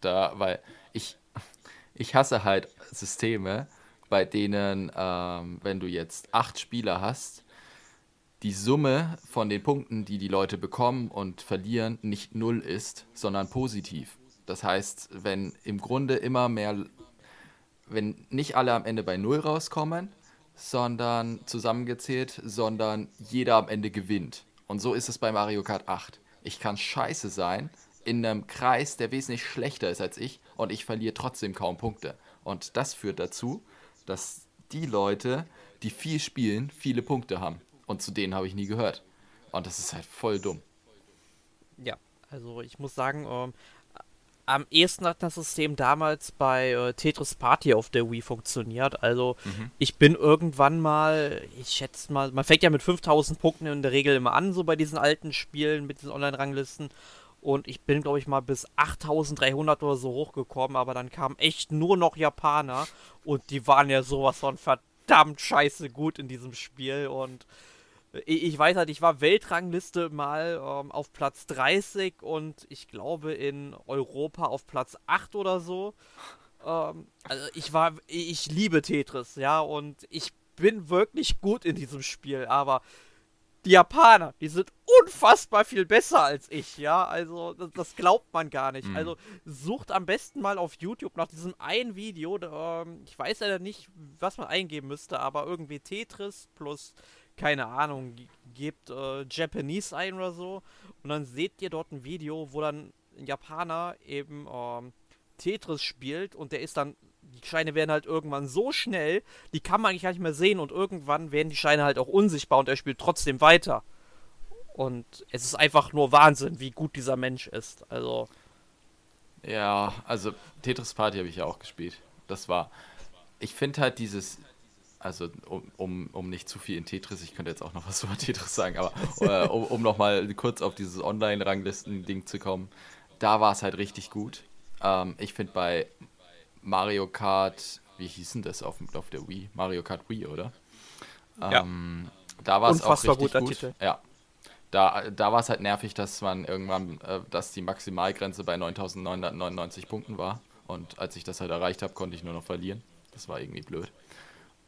Da, weil ich, ich hasse halt Systeme, bei denen, ähm, wenn du jetzt acht Spieler hast, die Summe von den Punkten, die die Leute bekommen und verlieren, nicht null ist, sondern positiv. Das heißt, wenn im Grunde immer mehr wenn nicht alle am Ende bei Null rauskommen, sondern zusammengezählt, sondern jeder am Ende gewinnt. Und so ist es bei Mario Kart 8. Ich kann scheiße sein in einem Kreis, der wesentlich schlechter ist als ich und ich verliere trotzdem kaum Punkte. Und das führt dazu, dass die Leute, die viel spielen, viele Punkte haben. Und zu denen habe ich nie gehört. Und das ist halt voll dumm.
Ja, also ich muss sagen, ähm, am ehesten hat das System damals bei äh, Tetris Party auf der Wii funktioniert. Also mhm. ich bin irgendwann mal, ich schätze mal, man fängt ja mit 5000 Punkten in der Regel immer an, so bei diesen alten Spielen mit diesen Online-Ranglisten. Und ich bin, glaube ich, mal bis 8300 oder so hochgekommen, aber dann kamen echt nur noch Japaner und die waren ja sowas von verdammt scheiße gut in diesem Spiel und ich weiß halt, ich war Weltrangliste mal ähm, auf Platz 30 und ich glaube in Europa auf Platz 8 oder so. Ähm, also ich war, ich liebe Tetris, ja, und ich bin wirklich gut in diesem Spiel, aber die Japaner, die sind unfassbar viel besser als ich, ja. Also, das, das glaubt man gar nicht. Mhm. Also, sucht am besten mal auf YouTube nach diesem einen Video. Ähm, ich weiß leider nicht, was man eingeben müsste, aber irgendwie Tetris plus keine Ahnung, gebt äh, Japanese ein oder so und dann seht ihr dort ein Video, wo dann ein Japaner eben ähm, Tetris spielt und der ist dann, die Scheine werden halt irgendwann so schnell, die kann man eigentlich gar nicht mehr sehen und irgendwann werden die Scheine halt auch unsichtbar und er spielt trotzdem weiter. Und es ist einfach nur Wahnsinn, wie gut dieser Mensch ist. Also.
Ja, also Tetris Party habe ich ja auch gespielt. Das war. Ich finde halt dieses. Also, um, um, um nicht zu viel in Tetris, ich könnte jetzt auch noch was über Tetris sagen, aber äh, um, um nochmal kurz auf dieses Online-Ranglisten-Ding zu kommen, da war es halt richtig gut. Ähm, ich finde bei Mario Kart, wie hieß denn das auf, auf der Wii? Mario Kart Wii, oder?
Ja.
Ähm, da war es auch richtig
guter
gut.
Titel.
Ja. Da, da war es halt nervig, dass man irgendwann, äh, dass die Maximalgrenze bei 9.999 Punkten war. Und als ich das halt erreicht habe, konnte ich nur noch verlieren. Das war irgendwie blöd.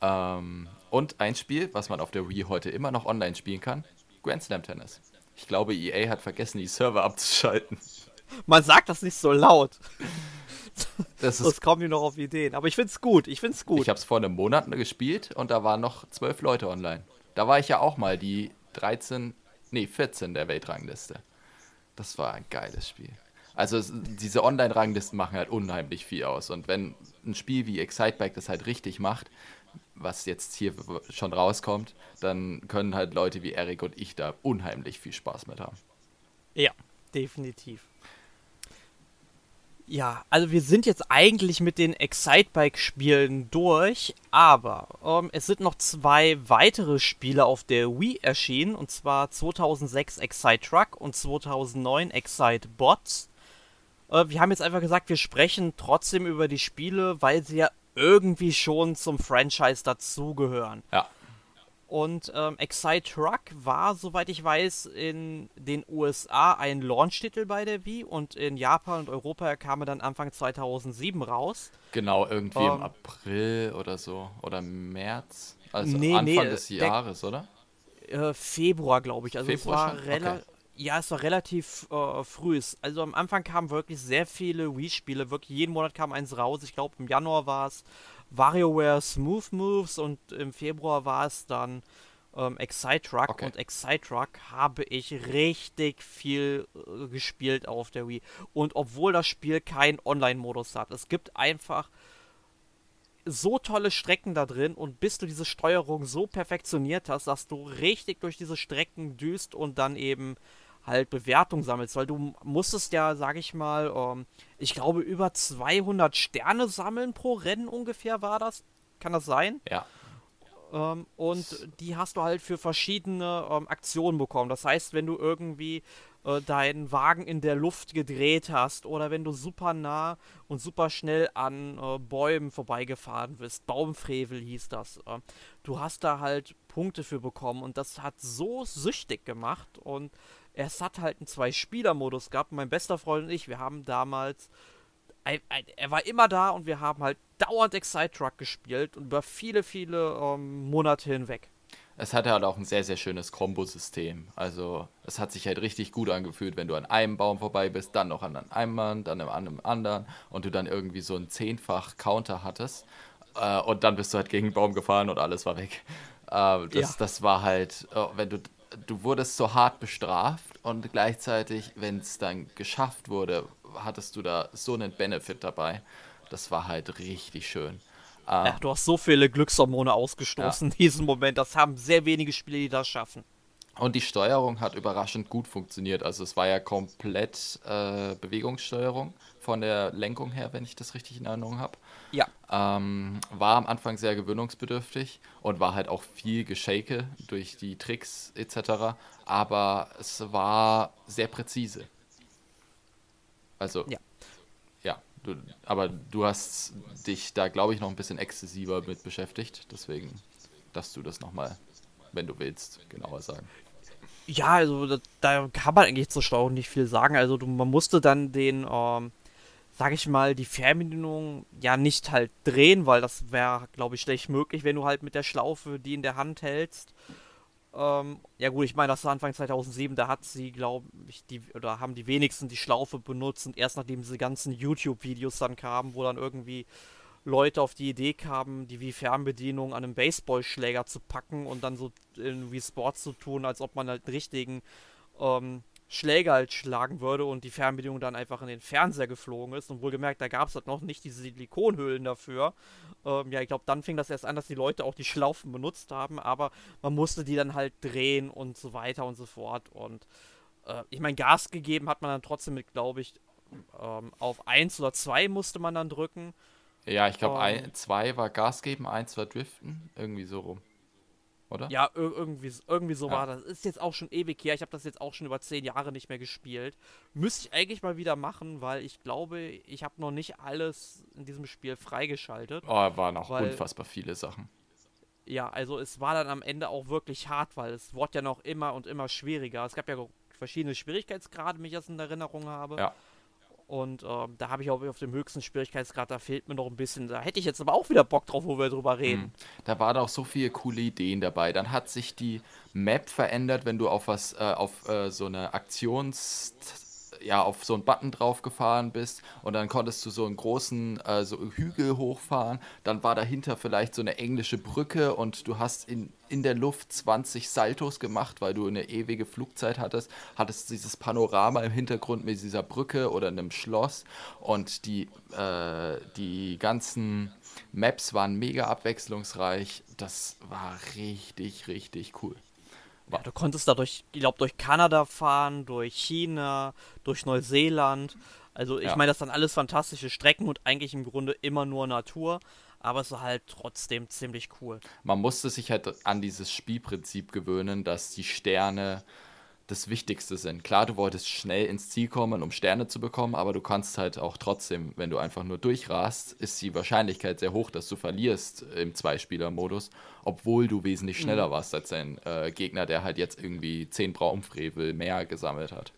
Ähm, und ein Spiel, was man auf der Wii heute immer noch online spielen kann: Grand Slam Tennis. Ich glaube, EA hat vergessen, die Server abzuschalten.
Man sagt das nicht so laut.
Das
Sonst
ist,
kommen die noch auf Ideen. Aber ich find's gut. Ich find's gut.
ich habe es vor einem Monat gespielt und da waren noch zwölf Leute online. Da war ich ja auch mal die 13, nee, 14 der Weltrangliste. Das war ein geiles Spiel. Also es- diese Online-Ranglisten machen halt unheimlich viel aus. Und wenn ein Spiel wie Excitebike das halt richtig macht, was jetzt hier schon rauskommt, dann können halt Leute wie Erik und ich da unheimlich viel Spaß mit haben.
Ja, definitiv. Ja, also wir sind jetzt eigentlich mit den Excitebike-Spielen durch, aber ähm, es sind noch zwei weitere Spiele auf der Wii erschienen, und zwar 2006 Excite Truck und 2009 Excite Bots. Äh, wir haben jetzt einfach gesagt, wir sprechen trotzdem über die Spiele, weil sie ja irgendwie schon zum Franchise dazugehören.
Ja,
Und ähm, Excite Truck war, soweit ich weiß, in den USA ein Launch-Titel bei der Wii und in Japan und Europa kam er dann Anfang 2007 raus.
genau, irgendwie im
Ähm.
April oder so. Oder März. Also
Nee,
Anfang
nee,
des
der-
Jahres, oder?
Äh, Februar, glaube ich. Also
Februar
es war relativ.
Okay.
Ja, es war relativ äh, früh. Also am Anfang kamen wirklich sehr viele Wii-Spiele. Wirklich jeden Monat kam eins raus. Ich glaube, im Januar war es WarioWare Smooth Moves und im Februar war es dann ähm, Excite Truck.
Okay.
Und Excite Truck habe ich richtig viel äh, gespielt auf der Wii. Und obwohl das Spiel keinen Online-Modus hat, es gibt einfach so tolle Strecken da drin und bis du diese Steuerung so perfektioniert hast, dass du richtig durch diese Strecken düst und dann eben halt Bewertung sammelst, weil du musstest ja, sag ich mal, ähm, ich glaube über 200 Sterne sammeln pro Rennen ungefähr war das. Kann das sein?
Ja.
Ähm, und die hast du halt für verschiedene ähm, Aktionen bekommen. Das heißt, wenn du irgendwie äh, deinen Wagen in der Luft gedreht hast oder wenn du super nah und super schnell an äh, Bäumen vorbeigefahren bist, Baumfrevel hieß das, äh, du hast da halt Punkte für bekommen und das hat so süchtig gemacht und es hat halt einen Zwei-Spieler-Modus gehabt. Mein bester Freund und ich, wir haben damals ein, ein, er war immer da und wir haben halt dauernd Excite Truck gespielt und über viele, viele ähm, Monate hinweg.
Es hatte halt auch ein sehr, sehr schönes Kombosystem. Also es hat sich halt richtig gut angefühlt, wenn du an einem Baum vorbei bist, dann noch an einem Mann, dann an einem anderen und du dann irgendwie so einen zehnfach Counter hattest. Äh, und dann bist du halt gegen den Baum gefahren und alles war weg. Äh, das,
Ja.
das war halt, äh, wenn du, du wurdest so hart bestraft und gleichzeitig, wenn es dann geschafft wurde, hattest du da so einen Benefit dabei. Das war halt richtig schön. Ähm,
Ja, du hast so viele Glückshormone ausgestoßen in diesem Moment. Das haben sehr wenige Spiele, die das schaffen.
Und die Steuerung hat überraschend gut funktioniert. Also es war ja komplett äh, Bewegungssteuerung von der Lenkung her, wenn ich das richtig in Erinnerung habe.
Ja.
Ähm, war am Anfang sehr gewöhnungsbedürftig und war halt auch viel Geschake durch die Tricks etc. Aber es war sehr präzise. Also,
Ja.
ja, du, aber du hast dich da, glaube ich, noch ein bisschen exzessiver mit beschäftigt. Deswegen darfst du das nochmal, wenn du willst, genauer sagen.
Ja, also da, da kann man eigentlich zur Steuerung nicht viel sagen. Also du, man musste dann den, ähm, sag ich mal, die Fernbedienung ja nicht halt drehen, weil das wäre, glaube ich, schlecht möglich, wenn du halt mit der Schlaufe die in der Hand hältst. Ähm, ja gut, ich meine, das war Anfang 2007, da hat sie, glaube ich, die, oder haben die wenigsten die Schlaufe benutzt und erst nachdem diese ganzen YouTube-Videos dann kamen, wo dann irgendwie Leute auf die Idee kamen, die wie Fernbedienung an einem Baseballschläger zu packen und dann so irgendwie Sport zu tun, als ob man halt einen richtigen ähm, Schläger halt schlagen würde und die Fernbedienung dann einfach in den Fernseher geflogen ist. Und wohlgemerkt, da gab es halt noch nicht diese Silikonhüllen dafür. Ähm, ja, ich glaube, dann fing das erst an, dass die Leute auch die Schlaufen benutzt haben, aber man musste die dann halt drehen und so weiter und so fort. Und äh, ich meine, Gas gegeben hat man dann trotzdem mit, glaube ich, ähm, auf 1 oder 2 musste man dann drücken.
Ja, ich glaube,
Ähm.
2 war Gas geben, 1 war Driften. Irgendwie so rum. Oder?
Ja, ir irgendwie, irgendwie so
Ja.
war das. Ist jetzt auch schon ewig her. Ich habe das jetzt auch schon über 10 Jahre nicht mehr gespielt. Müsste ich eigentlich mal wieder machen, weil ich glaube, ich habe noch nicht alles in diesem Spiel freigeschaltet.
Oh, waren auch
Weil-
unfassbar viele Sachen.
Ja, also es war dann am Ende auch wirklich hart, weil es wurde ja noch immer und immer schwieriger. Es gab ja verschiedene Schwierigkeitsgrade, wenn ich das in Erinnerung habe.
Ja.
Und ähm, da habe ich auch auf dem höchsten Schwierigkeitsgrad, da fehlt mir noch ein bisschen. Da hätte ich jetzt aber auch wieder Bock drauf, wo wir drüber reden.
Mhm. Da waren auch so viele coole Ideen dabei. Dann hat sich die Map verändert, wenn du auf was, äh, auf äh, so eine Aktions, ja, auf so einen Button draufgefahren bist und dann konntest du so einen großen äh, so Hügel hochfahren. Dann war dahinter vielleicht so eine englische Brücke und du hast in, in der Luft 20 Saltos gemacht, weil du eine ewige Flugzeit hattest. Hattest dieses Panorama im Hintergrund mit dieser Brücke oder einem Schloss und die, äh, die ganzen Maps waren mega abwechslungsreich. Das war richtig, richtig cool.
Ja, du konntest da durch, ich glaube, durch Kanada fahren, durch China, durch Neuseeland. Also ich
Ja.
meine, das sind alles fantastische Strecken und eigentlich im Grunde immer nur Natur. Aber es war halt trotzdem ziemlich cool.
Man musste sich halt an dieses Spielprinzip gewöhnen, dass die Sterne das Wichtigste sind. Klar, du wolltest schnell ins Ziel kommen, um Sterne zu bekommen, aber du kannst halt auch trotzdem, wenn du einfach nur durchrast, ist die Wahrscheinlichkeit sehr hoch, dass du verlierst im Zweispieler-Modus, obwohl du wesentlich schneller warst als dein äh, Gegner, der halt jetzt irgendwie 10 Braumfrevel mehr gesammelt hat.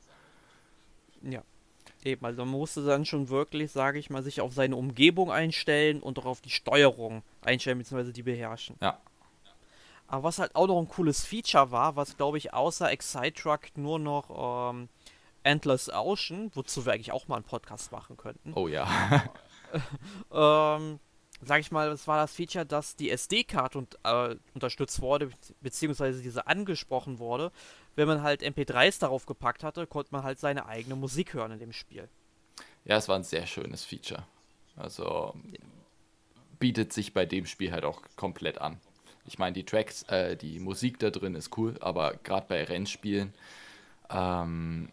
Ja. Eben, also man musste dann schon wirklich, sage ich mal, sich auf seine Umgebung einstellen und auch auf die Steuerung einstellen, beziehungsweise die beherrschen.
Ja.
Aber was halt auch noch ein cooles Feature war, was glaube ich außer Excite-Truck nur noch ähm, Endless Ocean, wozu wir eigentlich auch mal einen Podcast machen könnten,
Oh ja.
ähm, sag ich mal, es war das Feature, dass die SD-Karte und, äh, unterstützt wurde, be- beziehungsweise diese angesprochen wurde. Wenn man halt MP3s darauf gepackt hatte, konnte man halt seine eigene Musik hören in dem Spiel.
Ja, es war ein sehr schönes Feature. Also bietet sich bei dem Spiel halt auch komplett an. Ich meine, die Tracks, äh, die Musik da drin ist cool, aber gerade bei Rennspielen, ähm,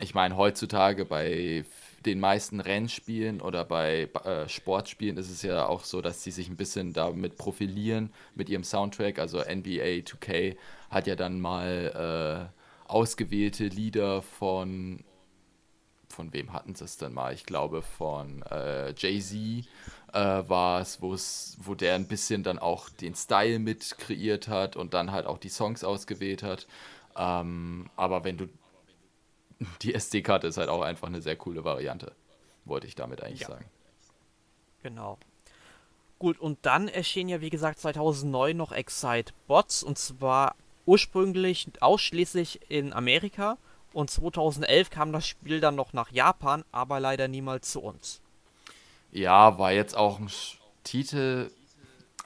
ich meine, heutzutage bei den meisten Rennspielen oder bei äh, Sportspielen ist es ja auch so, dass sie sich ein bisschen damit profilieren mit ihrem Soundtrack. Also NBA 2K hat ja dann mal äh, ausgewählte Lieder von von wem hatten sie es denn mal? Ich glaube von äh, Jay-Z äh, war es, wo der ein bisschen dann auch den Style mit kreiert hat und dann halt auch die Songs ausgewählt hat. Ähm, aber wenn du die SD-Karte ist halt auch einfach eine sehr coole Variante, wollte ich damit eigentlich
Ja.
sagen.
Genau. Gut, und dann erschien ja, wie gesagt, 2009 noch Excite Bots und zwar ursprünglich ausschließlich in Amerika und 2011 kam das Spiel dann noch nach Japan, aber leider niemals zu uns.
Ja, war jetzt auch ein Titel.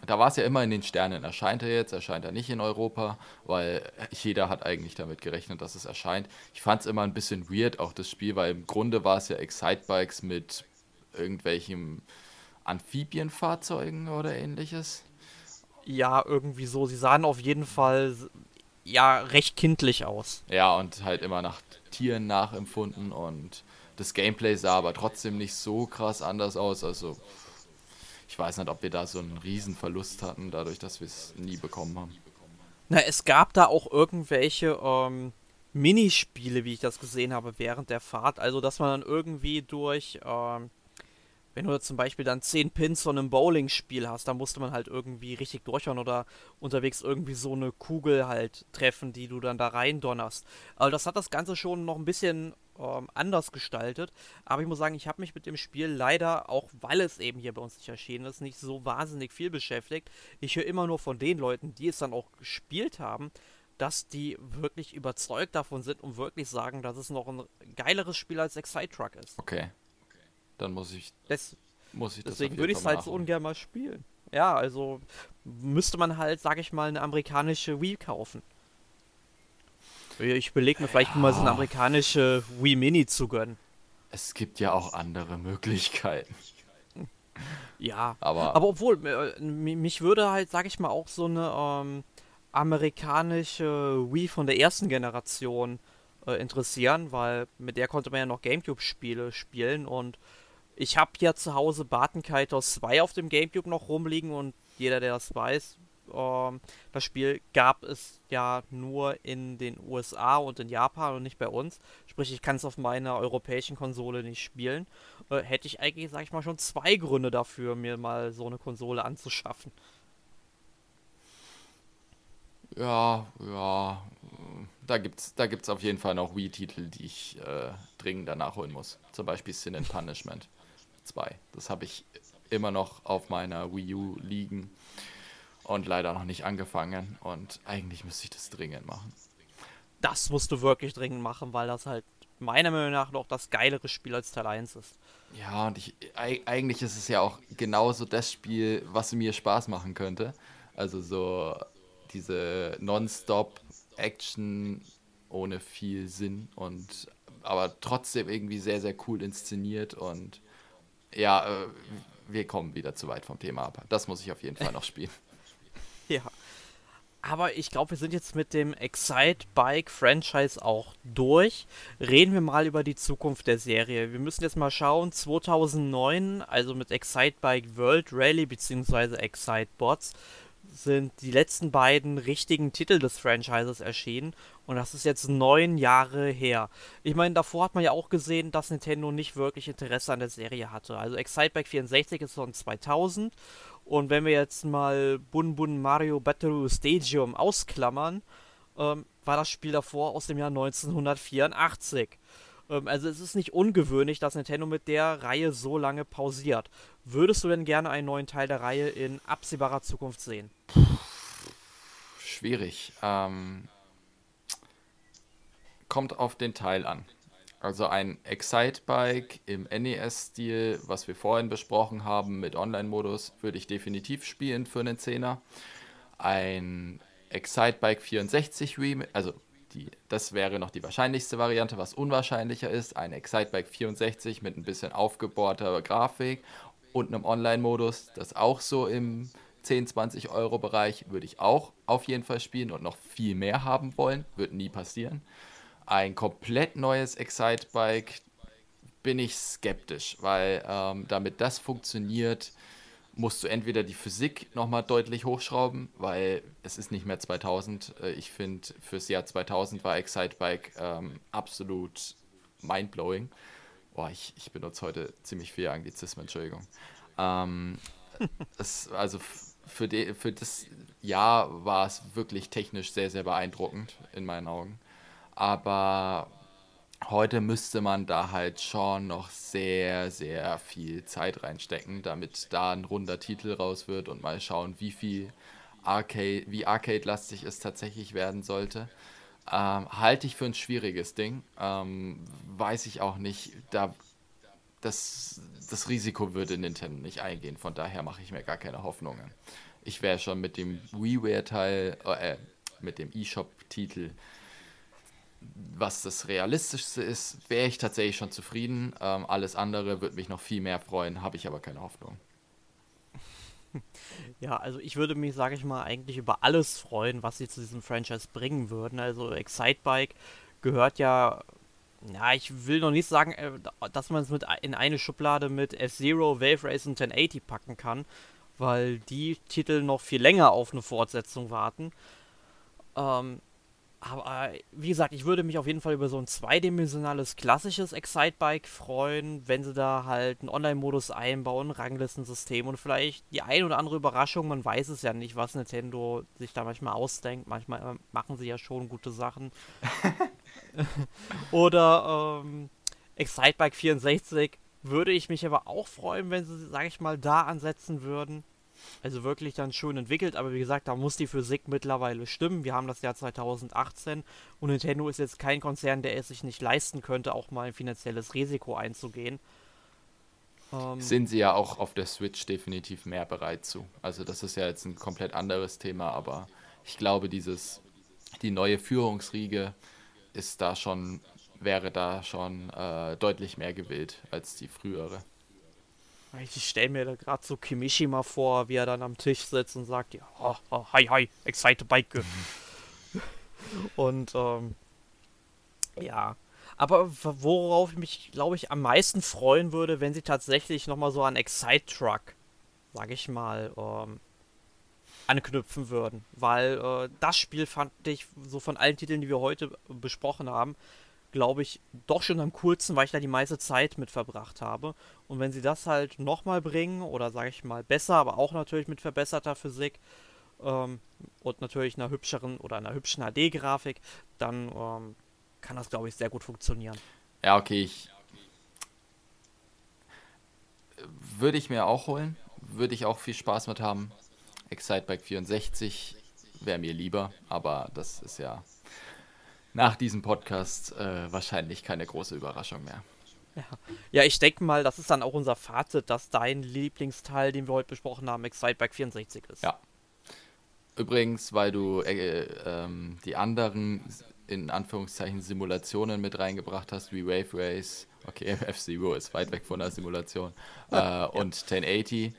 Da war es ja immer in den Sternen. Erscheint er jetzt, erscheint er nicht in Europa, weil jeder hat eigentlich damit gerechnet, dass es erscheint. Ich fand es immer ein bisschen weird, auch das Spiel, weil im Grunde war es ja Excitebikes mit irgendwelchen Amphibienfahrzeugen oder ähnliches.
Ja, irgendwie so. Sie sahen auf jeden Fall ja recht kindlich aus.
Ja, und halt immer nach Tieren nachempfunden und das Gameplay sah aber trotzdem nicht so krass anders aus. Also ich weiß nicht, ob wir da so einen Riesenverlust hatten, dadurch, dass wir es nie bekommen haben.
Na, es gab da auch irgendwelche ähm, Minispiele, wie ich das gesehen habe, während der Fahrt. Also, dass man dann irgendwie durch, ähm, wenn du zum Beispiel dann 10 Pins von einem Bowling-Spiel hast, da musste man halt irgendwie richtig durchhauen oder unterwegs irgendwie so eine Kugel halt treffen, die du dann da rein donnerst. Also, das hat das Ganze schon noch ein bisschen ähm, anders gestaltet. Aber ich muss sagen, ich habe mich mit dem Spiel leider, auch weil es eben hier bei uns nicht erschienen ist, nicht so wahnsinnig viel beschäftigt. Ich höre immer nur von den Leuten, die es dann auch gespielt haben, dass die wirklich überzeugt davon sind und wirklich sagen, dass es noch ein geileres Spiel als Excite Truck ist.
Okay. Dann muss ich,
Des,
muss ich
deswegen würde ich es halt so ungern mal spielen. Ja, also müsste man halt, sag ich mal, eine amerikanische Wii kaufen. Ich überlege mir vielleicht mal so eine amerikanische Wii Mini zu gönnen.
Es gibt ja auch andere Möglichkeiten.
Ja,
Aber,
aber obwohl, äh, mi- mich würde halt, sag ich mal, auch so eine ähm, amerikanische Wii von der ersten Generation äh, interessieren, weil mit der konnte man ja noch Gamecube-Spiele spielen und ich habe hier zu Hause Barton Kaitos 2 auf dem Gamecube noch rumliegen und jeder, der das weiß, ähm, das Spiel gab es ja nur in den USA und in Japan und nicht bei uns. Sprich, ich kann es auf meiner europäischen Konsole nicht spielen. Äh, hätte ich eigentlich, sag ich mal, schon zwei Gründe dafür, mir mal so eine Konsole anzuschaffen.
Ja, ja. Da gibt's, da gibt's auf jeden Fall noch Wii-Titel, die ich äh, dringend danach holen muss. Zum Beispiel Sin and Punishment 2. Das habe ich immer noch auf meiner Wii U liegen und leider noch nicht angefangen. Und eigentlich müsste ich das dringend machen.
Das musst du wirklich dringend machen, weil das halt meiner Meinung nach noch das geilere Spiel als Teil 1 ist.
Ja, und ich, eigentlich ist es ja auch genauso das Spiel, was mir Spaß machen könnte. Also so diese Non-Stop-Action ohne viel Sinn und aber trotzdem irgendwie sehr, sehr cool inszeniert und ja, äh, wir kommen wieder zu weit vom Thema ab. Das muss ich auf jeden Fall noch spielen.
ja. Aber ich glaube, wir sind jetzt mit dem Excite Bike Franchise auch durch. Reden wir mal über die Zukunft der Serie. Wir müssen jetzt mal schauen. 2009, also mit Excite Bike World Rally bzw. Excite Bots, sind die letzten beiden richtigen Titel des Franchises erschienen und das ist jetzt neun Jahre her. Ich meine, davor hat man ja auch gesehen, dass Nintendo nicht wirklich Interesse an der Serie hatte. Also Excitebike 64 ist von 2000 und wenn wir jetzt mal Bun Bun Mario Battle Stadium ausklammern, ähm, war das Spiel davor aus dem Jahr 1984. Ähm, also es ist nicht ungewöhnlich, dass Nintendo mit der Reihe so lange pausiert. Würdest du denn gerne einen neuen Teil der Reihe in absehbarer Zukunft sehen?
Schwierig. Ähm, kommt auf den Teil an. Also ein Excite-Bike im NES-Stil, was wir vorhin besprochen haben mit Online-Modus, würde ich definitiv spielen für einen Zehner. Ein Excite-Bike 64 Remake, also die, das wäre noch die wahrscheinlichste Variante, was unwahrscheinlicher ist. Ein Excite-Bike 64 mit ein bisschen aufgebohrter Grafik und einem Online-Modus, das auch so im 10, 20 Euro Bereich würde ich auch auf jeden Fall spielen und noch viel mehr haben wollen. Wird nie passieren. Ein komplett neues Excite-Bike bin ich skeptisch, weil ähm, damit das funktioniert, musst du entweder die Physik nochmal deutlich hochschrauben, weil es ist nicht mehr 2000. Äh, ich finde, fürs Jahr 2000 war Excite-Bike ähm, absolut mindblowing. Boah, ich, ich benutze heute ziemlich viel Anglizismen, Entschuldigung. Ähm, es, also für, die, für das Jahr war es wirklich technisch sehr, sehr beeindruckend in meinen Augen. Aber heute müsste man da halt schon noch sehr, sehr viel Zeit reinstecken, damit da ein runder Titel raus wird und mal schauen, wie viel Arcade, wie Arcade-lastig es tatsächlich werden sollte. Ähm, halte ich für ein schwieriges Ding. Ähm, weiß ich auch nicht. Da, das, das Risiko würde Nintendo nicht eingehen. Von daher mache ich mir gar keine Hoffnungen. Ich wäre schon mit dem WiiWare-Teil, äh, mit dem eShop-Titel, was das Realistischste ist, wäre ich tatsächlich schon zufrieden. Ähm, alles andere würde mich noch viel mehr freuen, habe ich aber keine Hoffnung.
Ja, also ich würde mich, sage ich mal, eigentlich über alles freuen, was sie zu diesem Franchise bringen würden. Also Excitebike gehört ja, ja, ich will noch nicht sagen, äh, dass man es mit in eine Schublade mit F-Zero, Wave Race und 1080 packen kann, weil die Titel noch viel länger auf eine Fortsetzung warten. Ähm, aber wie gesagt, ich würde mich auf jeden Fall über so ein zweidimensionales klassisches Excitebike freuen, wenn sie da halt einen Online-Modus einbauen, Ranglistensystem und vielleicht die ein oder andere Überraschung. Man weiß es ja nicht, was Nintendo sich da manchmal ausdenkt. Manchmal äh, machen sie ja schon gute Sachen. oder ähm, Excitebike 64 würde ich mich aber auch freuen, wenn sie, sag ich mal, da ansetzen würden. Also wirklich dann schön entwickelt, aber wie gesagt, da muss die Physik mittlerweile stimmen. Wir haben das Jahr 2018 und Nintendo ist jetzt kein Konzern, der es sich nicht leisten könnte, auch mal ein finanzielles Risiko einzugehen.
Ähm Sind sie ja auch auf der Switch definitiv mehr bereit zu. Also das ist ja jetzt ein komplett anderes Thema, aber ich glaube, dieses, die neue Führungsriege ist da schon, wäre da schon äh, deutlich mehr gewillt als die frühere.
Ich stelle mir da gerade so Kimishima vor, wie er dann am Tisch sitzt und sagt, ja, oh, oh, hi, hi, excited bike. und ähm, Ja. Aber worauf ich mich, glaube ich, am meisten freuen würde, wenn sie tatsächlich nochmal so an Excite Truck, sag ich mal, ähm, anknüpfen würden. Weil äh, das Spiel fand ich so von allen Titeln, die wir heute besprochen haben, glaube ich, doch schon am coolsten, weil ich da die meiste Zeit mit verbracht habe. Und wenn sie das halt nochmal bringen, oder sage ich mal besser, aber auch natürlich mit verbesserter Physik ähm, und natürlich einer hübscheren oder einer hübschen HD-Grafik, dann ähm, kann das, glaube ich, sehr gut funktionieren.
Ja, okay, ich. Würde ich mir auch holen. Würde ich auch viel Spaß mit haben. Excitebike 64 wäre mir lieber, aber das ist ja nach diesem Podcast äh, wahrscheinlich keine große Überraschung mehr.
Ja, ja ich denke mal, das ist dann auch unser Fazit, dass dein Lieblingsteil, den wir heute besprochen haben, Excitebike 64 ist.
Ja. Übrigens, weil du äh, ähm, die anderen in Anführungszeichen Simulationen mit reingebracht hast, wie Wave Race, okay, F-Zero ist weit weg von der Simulation, äh, und 1080.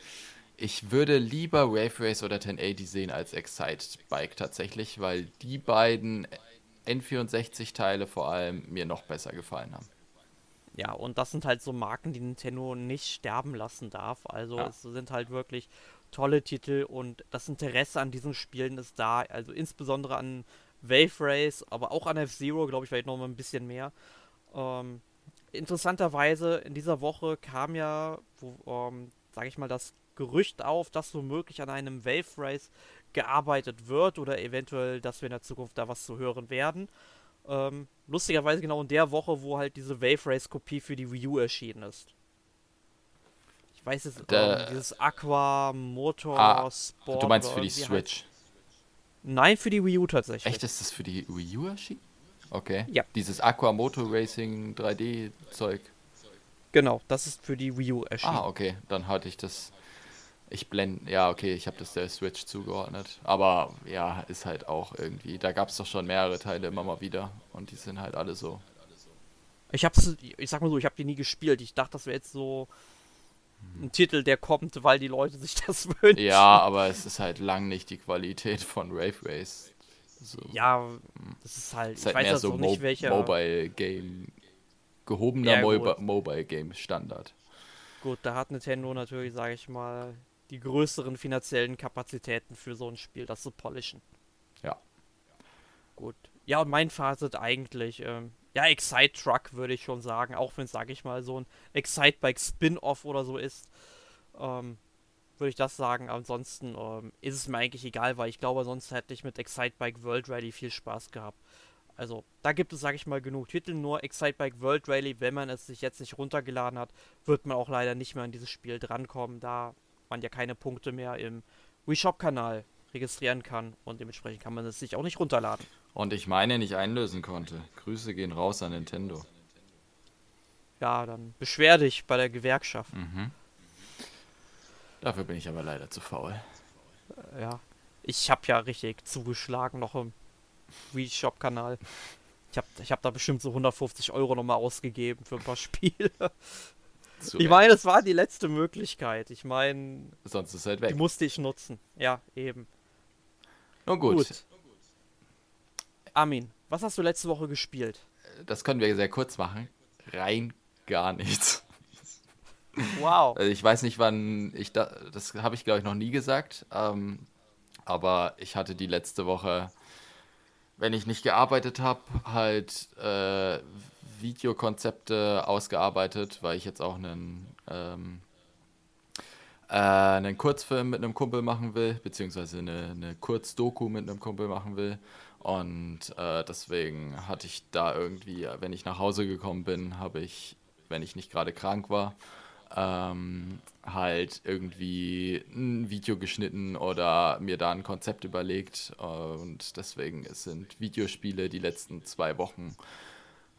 Ich würde lieber Wave Race oder 1080 sehen als Excite Bike tatsächlich, weil die beiden N64-Teile vor allem mir noch besser gefallen haben.
Ja, und das sind halt so Marken, die Nintendo nicht sterben lassen darf. Also ja. es sind halt wirklich tolle Titel und das Interesse an diesen Spielen ist da. Also insbesondere an Wave Race, aber auch an F-Zero, glaube ich, vielleicht noch mal ein bisschen mehr. Ähm, interessanterweise in dieser Woche kam ja, ähm, sage ich mal, das Gerücht auf, dass womöglich an einem Wave Race gearbeitet wird oder eventuell, dass wir in der Zukunft da was zu hören werden. Ähm, lustigerweise genau in der Woche, wo halt diese Wave Race Kopie für die Wii U erschienen ist. Ich weiß jetzt, ähm, dieses Aqua Motor
ah, Sport. Du meinst für die Switch? Halt.
Nein, für die Wii U tatsächlich.
Echt, ist das für die Wii U erschienen? Okay.
Ja.
Dieses Aqua Motor Racing 3D Zeug.
Genau, das ist für die Wii U erschienen.
Ah, okay, dann hatte ich das ich blende, ja, okay, ich habe das der Switch zugeordnet. Aber ja, ist halt auch irgendwie. Da gab es doch schon mehrere Teile immer mal wieder. Und die sind halt alle so.
Ich hab's, ich sag mal so, ich habe die nie gespielt. Ich dachte, das wäre jetzt so ein Titel, der kommt, weil die Leute sich das wünschen.
Ja, aber es ist halt lang nicht die Qualität von Rave Race.
So. Ja, das ist halt,
ist halt ich weiß mehr so nicht, Mo welcher. Mobile Game, gehobener ja, Mo Mobile Game Standard.
Gut, da hat Nintendo natürlich, sage ich mal, die größeren finanziellen Kapazitäten für so ein Spiel, das zu polischen.
Ja.
Gut. Ja, und mein Fazit eigentlich, ähm, ja, Excite Truck würde ich schon sagen, auch wenn es, sage ich mal, so ein Excite Bike Spin-Off oder so ist, ähm, würde ich das sagen. Ansonsten ähm, ist es mir eigentlich egal, weil ich glaube, sonst hätte ich mit Excite Bike World Rally viel Spaß gehabt. Also, da gibt es, sage ich mal, genug Titel. Nur Excite Bike World Rally, wenn man es sich jetzt nicht runtergeladen hat, wird man auch leider nicht mehr an dieses Spiel drankommen, da man ja keine Punkte mehr im Wii Shop Kanal registrieren kann und dementsprechend kann man es sich auch nicht runterladen.
Und ich meine nicht einlösen konnte. Grüße gehen raus an Nintendo.
Ja, dann beschwer dich bei der Gewerkschaft.
Mhm. Dafür bin ich aber leider zu faul.
Äh, ja. Ich habe ja richtig zugeschlagen noch im Wii Shop Kanal. Ich habe ich hab da bestimmt so 150 Euro nochmal ausgegeben für ein paar Spiele. Zu ich meine, es war die letzte Möglichkeit. Ich meine,
sonst ist halt weg.
Die musste ich nutzen. Ja, eben.
Nun gut. gut.
Armin, was hast du letzte Woche gespielt?
Das können wir sehr kurz machen. Rein gar nichts.
Wow.
Also ich weiß nicht, wann ich da, das habe ich glaube ich noch nie gesagt, ähm, aber ich hatte die letzte Woche, wenn ich nicht gearbeitet habe, halt äh, Videokonzepte ausgearbeitet, weil ich jetzt auch einen, ähm, äh, einen Kurzfilm mit einem Kumpel machen will, beziehungsweise eine, eine Kurzdoku mit einem Kumpel machen will. Und äh, deswegen hatte ich da irgendwie, wenn ich nach Hause gekommen bin, habe ich, wenn ich nicht gerade krank war, ähm, halt irgendwie ein Video geschnitten oder mir da ein Konzept überlegt. Und deswegen sind Videospiele die letzten zwei Wochen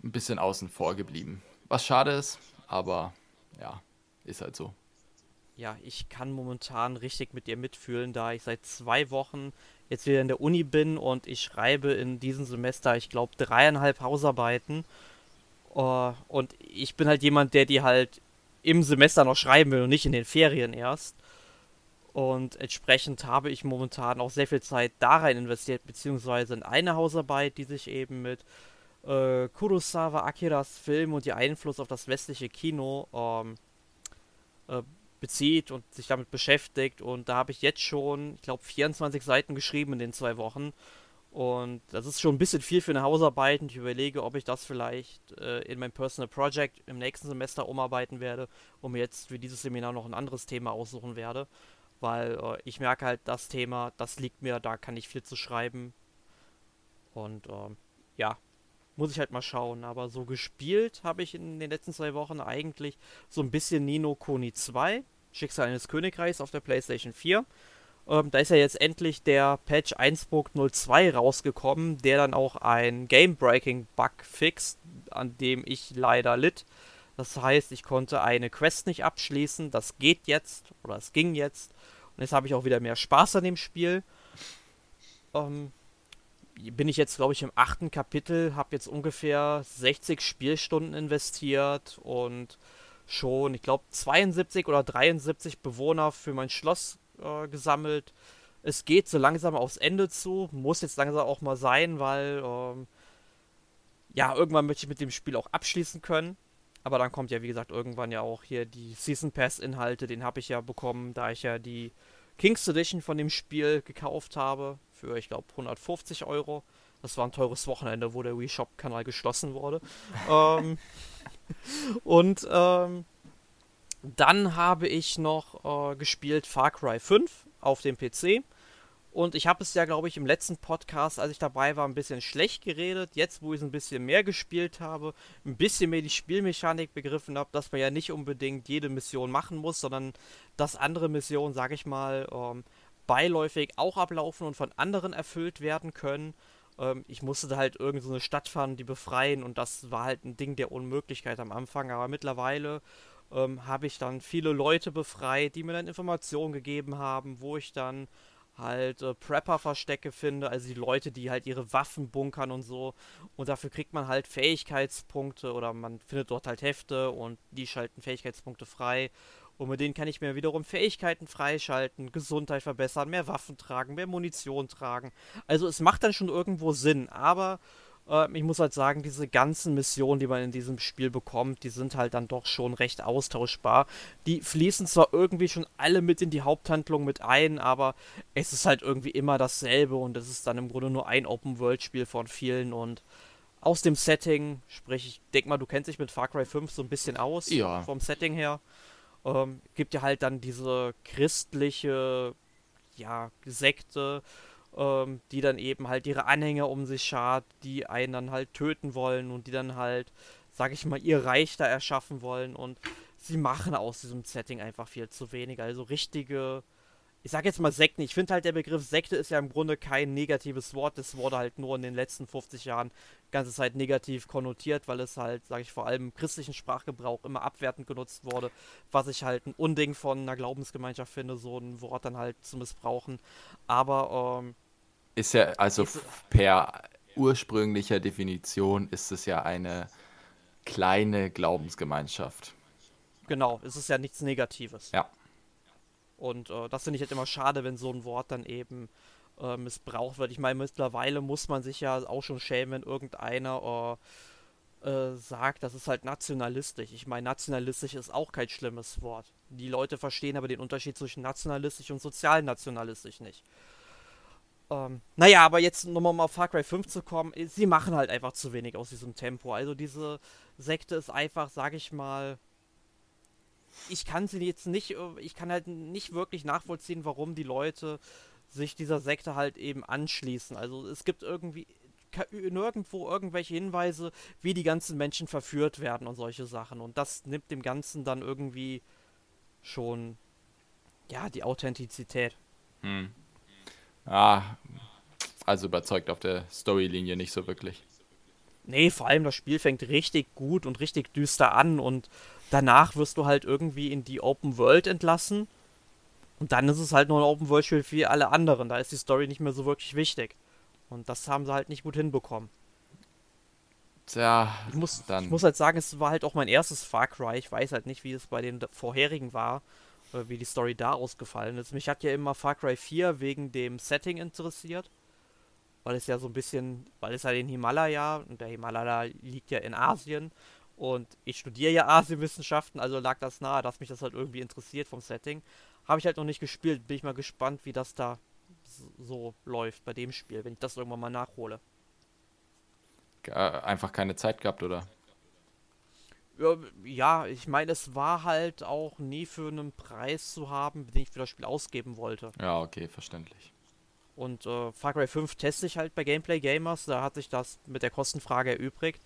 ein bisschen außen vor geblieben. Was schade ist, aber ja, ist halt so.
Ja, ich kann momentan richtig mit dir mitfühlen, da ich seit zwei Wochen jetzt wieder in der Uni bin und ich schreibe in diesem Semester, ich glaube, dreieinhalb Hausarbeiten. Uh, und ich bin halt jemand, der die halt im Semester noch schreiben will und nicht in den Ferien erst. Und entsprechend habe ich momentan auch sehr viel Zeit da rein investiert, beziehungsweise in eine Hausarbeit, die sich eben mit äh, Kurosawa Akiras Film und ihr Einfluss auf das westliche Kino ähm, äh, bezieht und sich damit beschäftigt. Und da habe ich jetzt schon, ich glaube, 24 Seiten geschrieben in den zwei Wochen. Und das ist schon ein bisschen viel für eine Hausarbeit und ich überlege, ob ich das vielleicht äh, in mein Personal Project im nächsten Semester umarbeiten werde und mir jetzt für dieses Seminar noch ein anderes Thema aussuchen werde. Weil äh, ich merke halt, das Thema, das liegt mir, da kann ich viel zu schreiben. Und ähm, ja, muss ich halt mal schauen. Aber so gespielt habe ich in den letzten zwei Wochen eigentlich so ein bisschen Nino Kuni 2, Schicksal eines Königreichs auf der PlayStation 4. Ähm, da ist ja jetzt endlich der Patch 1.02 rausgekommen, der dann auch ein Game-Breaking-Bug fixt, an dem ich leider litt. Das heißt, ich konnte eine Quest nicht abschließen. Das geht jetzt, oder es ging jetzt. Und jetzt habe ich auch wieder mehr Spaß an dem Spiel. Ähm, bin ich jetzt, glaube ich, im achten Kapitel, habe jetzt ungefähr 60 Spielstunden investiert und schon, ich glaube, 72 oder 73 Bewohner für mein Schloss äh, gesammelt. Es geht so langsam aufs Ende zu, muss jetzt langsam auch mal sein, weil ähm, ja, irgendwann möchte ich mit dem Spiel auch abschließen können. Aber dann kommt ja, wie gesagt, irgendwann ja auch hier die Season Pass-Inhalte, den habe ich ja bekommen, da ich ja die King's Edition von dem Spiel gekauft habe. Für, ich glaube, 150 Euro. Das war ein teures Wochenende, wo der Wii Shop-Kanal geschlossen wurde. ähm, und ähm, dann habe ich noch äh, gespielt Far Cry 5 auf dem PC. Und ich habe es ja, glaube ich, im letzten Podcast, als ich dabei war, ein bisschen schlecht geredet. Jetzt, wo ich es ein bisschen mehr gespielt habe, ein bisschen mehr die Spielmechanik begriffen habe, dass man ja nicht unbedingt jede Mission machen muss, sondern dass andere Missionen, sage ich mal, ähm, beiläufig auch ablaufen und von anderen erfüllt werden können. Ähm, ich musste da halt irgend so eine Stadt fahren, die befreien und das war halt ein Ding der Unmöglichkeit am Anfang. Aber mittlerweile ähm, habe ich dann viele Leute befreit, die mir dann Informationen gegeben haben, wo ich dann halt äh, Prepper-Verstecke finde, also die Leute, die halt ihre Waffen bunkern und so. Und dafür kriegt man halt Fähigkeitspunkte oder man findet dort halt Hefte und die schalten Fähigkeitspunkte frei. Und mit denen kann ich mir wiederum Fähigkeiten freischalten, Gesundheit verbessern, mehr Waffen tragen, mehr Munition tragen. Also es macht dann schon irgendwo Sinn, aber äh, ich muss halt sagen, diese ganzen Missionen, die man in diesem Spiel bekommt, die sind halt dann doch schon recht austauschbar. Die fließen zwar irgendwie schon alle mit in die Haupthandlung mit ein, aber es ist halt irgendwie immer dasselbe und es ist dann im Grunde nur ein Open-World-Spiel von vielen und aus dem Setting, sprich, ich denke mal, du kennst dich mit Far Cry 5 so ein bisschen aus,
ja.
vom Setting her. Ähm, gibt ja halt dann diese christliche, ja, Sekte, ähm, die dann eben halt ihre Anhänger um sich schart, die einen dann halt töten wollen und die dann halt, sag ich mal, ihr Reich da erschaffen wollen und sie machen aus diesem Setting einfach viel zu wenig. Also richtige, ich sag jetzt mal Sekten. Ich finde halt der Begriff Sekte ist ja im Grunde kein negatives Wort. Das wurde halt nur in den letzten 50 Jahren ganze Zeit negativ konnotiert, weil es halt, sage ich vor allem im christlichen Sprachgebrauch immer abwertend genutzt wurde, was ich halt ein Unding von einer Glaubensgemeinschaft finde, so ein Wort dann halt zu missbrauchen. Aber ähm,
ist ja also ist, per ursprünglicher Definition ist es ja eine kleine Glaubensgemeinschaft.
Genau, es ist ja nichts Negatives.
Ja.
Und äh, das finde ich halt immer schade, wenn so ein Wort dann eben äh, missbraucht wird. Ich meine, mittlerweile muss man sich ja auch schon schämen, wenn irgendeiner äh, äh, sagt, das ist halt nationalistisch. Ich meine, nationalistisch ist auch kein schlimmes Wort. Die Leute verstehen aber den Unterschied zwischen nationalistisch und sozialnationalistisch nicht. Ähm, naja, aber jetzt nochmal um auf Far Cry 5 zu kommen, sie machen halt einfach zu wenig aus diesem Tempo. Also diese Sekte ist einfach, sag ich mal, ich kann sie jetzt nicht, ich kann halt nicht wirklich nachvollziehen, warum die Leute sich dieser Sekte halt eben anschließen. Also es gibt irgendwie nirgendwo irgendwelche Hinweise, wie die ganzen Menschen verführt werden und solche Sachen. Und das nimmt dem Ganzen dann irgendwie schon, ja, die Authentizität.
Hm. Ah, also überzeugt auf der Storylinie nicht so wirklich.
Nee, vor allem das Spiel fängt richtig gut und richtig düster an und danach wirst du halt irgendwie in die Open World entlassen und dann ist es halt nur ein Open-World-Spiel wie alle anderen. Da ist die Story nicht mehr so wirklich wichtig. Und das haben sie halt nicht gut hinbekommen.
Tja,
ich muss, dann. ich muss halt sagen, es war halt auch mein erstes Far Cry. Ich weiß halt nicht, wie es bei den vorherigen war, oder wie die Story da ausgefallen ist. Mich hat ja immer Far Cry 4 wegen dem Setting interessiert. weil es ja so ein bisschen, weil es ja den Himalaya, und der Himalaya liegt ja in Asien, und ich studiere ja Asienwissenschaften, also lag das nahe, dass mich das halt irgendwie interessiert vom Setting. Habe ich halt noch nicht gespielt, bin ich mal gespannt, wie das da so läuft bei dem Spiel, wenn ich das irgendwann mal nachhole.
Einfach keine Zeit gehabt, oder?
Ja, ich meine, es war halt auch nie für einen Preis zu haben, den ich für das Spiel ausgeben wollte.
Ja, okay, verständlich.
Und äh, Far Cry 5 teste ich halt bei Gameplay Gamers, da hat sich das mit der Kostenfrage erübrigt.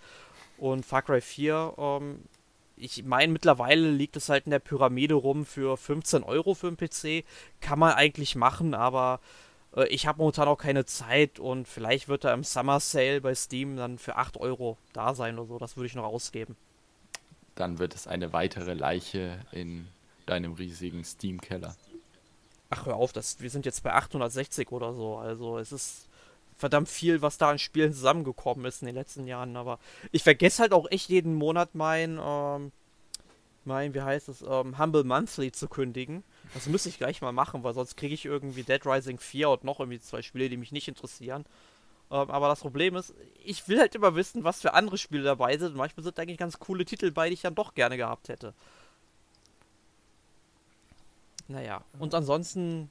Und Far Cry 4, ähm, ich meine, mittlerweile liegt es halt in der Pyramide rum für 15 Euro für einen PC. Kann man eigentlich machen, aber äh, ich habe momentan auch keine Zeit und vielleicht wird er im Summer Sale bei Steam dann für 8 Euro da sein oder so. Das würde ich noch ausgeben.
Dann wird es eine weitere Leiche in deinem riesigen Steam-Keller.
Ach, hör auf, das, wir sind jetzt bei 860 oder so. Also es ist verdammt viel, was da an Spielen zusammengekommen ist in den letzten Jahren. Aber ich vergesse halt auch echt jeden Monat mein, ähm, mein, wie heißt es, ähm, Humble Monthly zu kündigen. Das müsste ich gleich mal machen, weil sonst kriege ich irgendwie Dead Rising 4 und noch irgendwie zwei Spiele, die mich nicht interessieren. Ähm, aber das Problem ist, ich will halt immer wissen, was für andere Spiele dabei sind. Und manchmal sind eigentlich ganz coole Titel bei, die ich dann doch gerne gehabt hätte. Naja, und ansonsten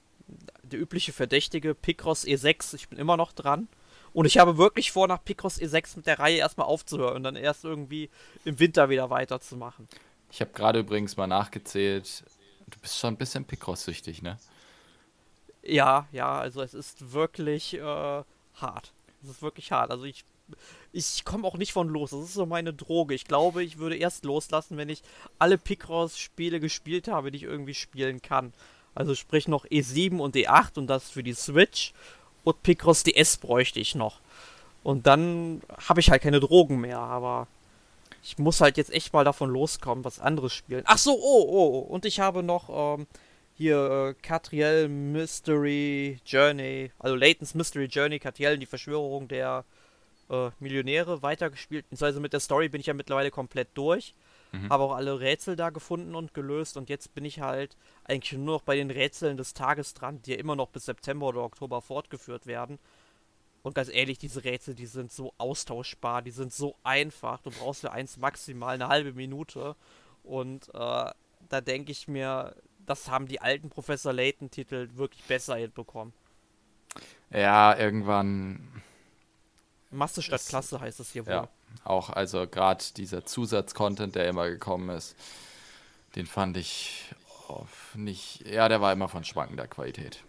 der übliche Verdächtige, Picross E6. Ich bin immer noch dran. Und ich habe wirklich vor, nach Picross E6 mit der Reihe erstmal aufzuhören und dann erst irgendwie im Winter wieder weiterzumachen.
Ich habe gerade übrigens mal nachgezählt. Du bist schon ein bisschen Picross-süchtig, ne?
Ja, ja, also es ist wirklich äh, hart. Es ist wirklich hart. Also ich, ich komme auch nicht von los. Das ist so meine Droge. Ich glaube, ich würde erst loslassen, wenn ich alle Picross-Spiele gespielt habe, die ich irgendwie spielen kann. Also sprich noch E7 und E8 und das für die Switch. Und Picross DS bräuchte ich noch. Und dann habe ich halt keine Drogen mehr, aber ich muss halt jetzt echt mal davon loskommen, was anderes spielen. Ach so, oh, oh, oh. und ich habe noch ähm, hier äh, Catriel Mystery Journey, also Layton's Mystery Journey, Catriel, die Verschwörung der äh, Millionäre weitergespielt. Also mit der Story bin ich ja mittlerweile komplett durch. Mhm. Habe auch alle Rätsel da gefunden und gelöst und jetzt bin ich halt eigentlich nur noch bei den Rätseln des Tages dran, die ja immer noch bis September oder Oktober fortgeführt werden. Und ganz ehrlich, diese Rätsel, die sind so austauschbar, die sind so einfach. Du brauchst für eins maximal eine halbe Minute. Und äh, da denke ich mir, das haben die alten Professor Layton-Titel wirklich besser hinbekommen.
Ja, irgendwann.
Masse statt Klasse heißt es hier wohl. Ja.
Auch also gerade dieser Zusatzcontent, der immer gekommen ist, den fand ich nicht, ja, der war immer von schwankender Qualität.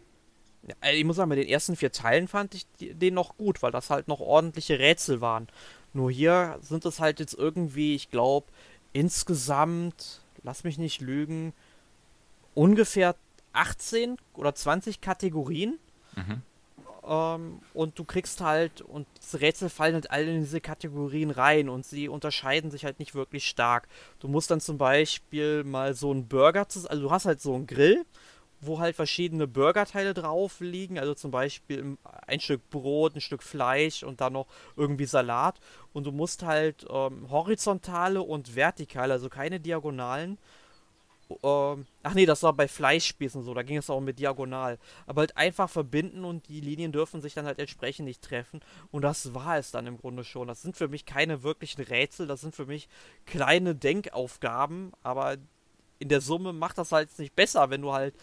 Ja, also ich muss sagen, bei den ersten vier Teilen fand ich den noch gut, weil das halt noch ordentliche Rätsel waren. Nur hier sind es halt jetzt irgendwie, ich glaube, insgesamt, lass mich nicht lügen, ungefähr 18 oder 20 Kategorien. Mhm. Ähm, und du kriegst halt, und Rätsel fallen halt alle in diese Kategorien rein und sie unterscheiden sich halt nicht wirklich stark. Du musst dann zum Beispiel mal so einen Burger, also du hast halt so einen Grill, wo halt verschiedene Burgerteile drauf liegen, also zum Beispiel ein Stück Brot, ein Stück Fleisch und dann noch irgendwie Salat. Und du musst halt ähm, horizontale und vertikale, also keine diagonalen, ähm, ach nee, das war bei Fleischspießen so, da ging es auch mit diagonal. Aber halt einfach verbinden und die Linien dürfen sich dann halt entsprechend nicht treffen. Und das war es dann im Grunde schon. Das sind für mich keine wirklichen Rätsel, das sind für mich kleine Denkaufgaben, aber in der Summe macht das halt nicht besser, wenn du halt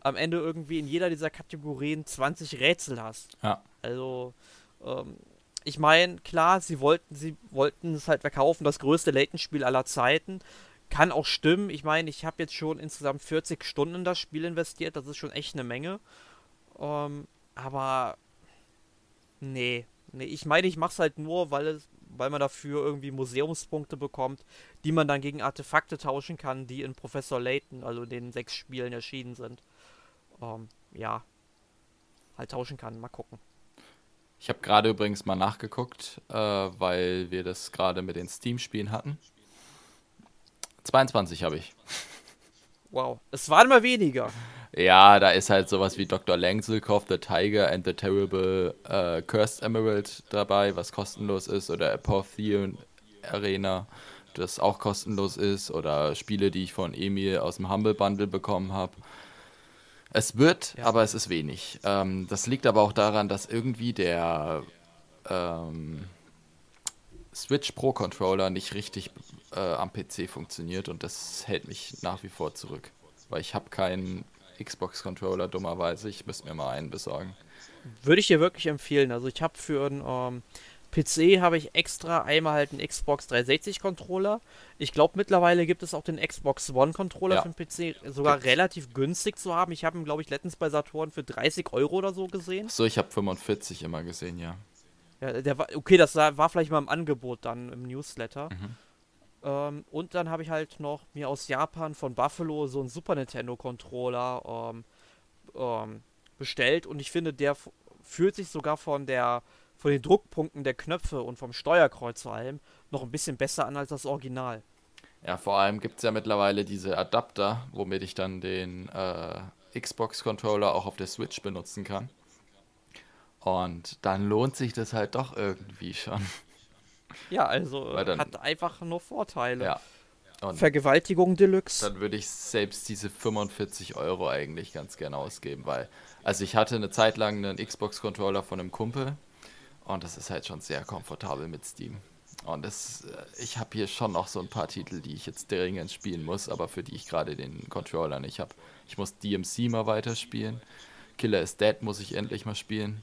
am Ende irgendwie in jeder dieser Kategorien 20 Rätsel hast.
Ja.
Also, ähm, ich meine, klar, sie wollten, sie wollten es halt verkaufen, das größte Layton-Spiel aller Zeiten. Kann auch stimmen. Ich meine, ich habe jetzt schon insgesamt 40 Stunden in das Spiel investiert. Das ist schon echt eine Menge. Ähm, aber nee, nee. Ich meine, ich mache es halt nur, weil es, weil man dafür irgendwie Museumspunkte bekommt, die man dann gegen Artefakte tauschen kann, die in Professor Layton, also in den sechs Spielen erschienen sind. Ähm, ja, halt tauschen kann. Mal gucken.
Ich habe gerade übrigens mal nachgeguckt, äh, weil wir das gerade mit den Steam-Spielen hatten. 22 habe ich.
Wow, es waren mal weniger.
Ja, da ist halt sowas wie Dr. Langsilkov, The Tiger and the Terrible uh, Cursed Emerald dabei, was kostenlos ist, oder Apotheon Arena, das auch kostenlos ist, oder Spiele, die ich von Emil aus dem Humble Bundle bekommen habe. Es wird,
Ja.
aber es ist wenig. Ähm, das liegt aber auch daran, dass irgendwie der ähm, Switch Pro Controller nicht richtig äh, am PC funktioniert und das hält mich nach wie vor zurück. Weil ich habe keinen Xbox Controller, dummerweise. Ich müsste mir mal einen besorgen.
Würde ich dir wirklich empfehlen. Also ich habe für einen ähm, PC habe ich extra einmal halt einen Xbox 360 Controller. Ich glaube mittlerweile gibt es auch den Xbox One Controller
Ja.
für den PC sogar
Gibt's.
relativ günstig zu haben. Ich habe ihn glaube ich letztens bei Saturn für 30 Euro oder so gesehen.
So, ich habe 45 immer gesehen, ja.
Ja, der war okay, das war war vielleicht mal im Angebot dann im Newsletter.
Mhm.
Ähm, und dann habe ich halt noch mir aus Japan von Buffalo so einen Super Nintendo Controller ähm, ähm, bestellt und ich finde, der fühlt sich sogar von der von den Druckpunkten der Knöpfe und vom Steuerkreuz vor allem noch ein bisschen besser an als das Original.
Ja, vor allem gibt es ja mittlerweile diese Adapter, womit ich dann den äh, Xbox-Controller auch auf der Switch benutzen kann. Und dann lohnt sich das halt doch irgendwie schon.
Ja, also
dann-
hat einfach nur Vorteile.
Ja. Und
Vergewaltigung Deluxe.
dann würde ich selbst diese 45 Euro eigentlich ganz gerne ausgeben, weil, also ich hatte eine Zeit lang einen Xbox-Controller von einem Kumpel und das ist halt schon sehr komfortabel mit Steam. Und das, äh, ich habe hier schon noch so ein paar Titel, die ich jetzt dringend spielen muss, aber für die ich gerade den Controller nicht habe. Ich muss DMC mal weiterspielen. Killer is Dead muss ich endlich mal spielen.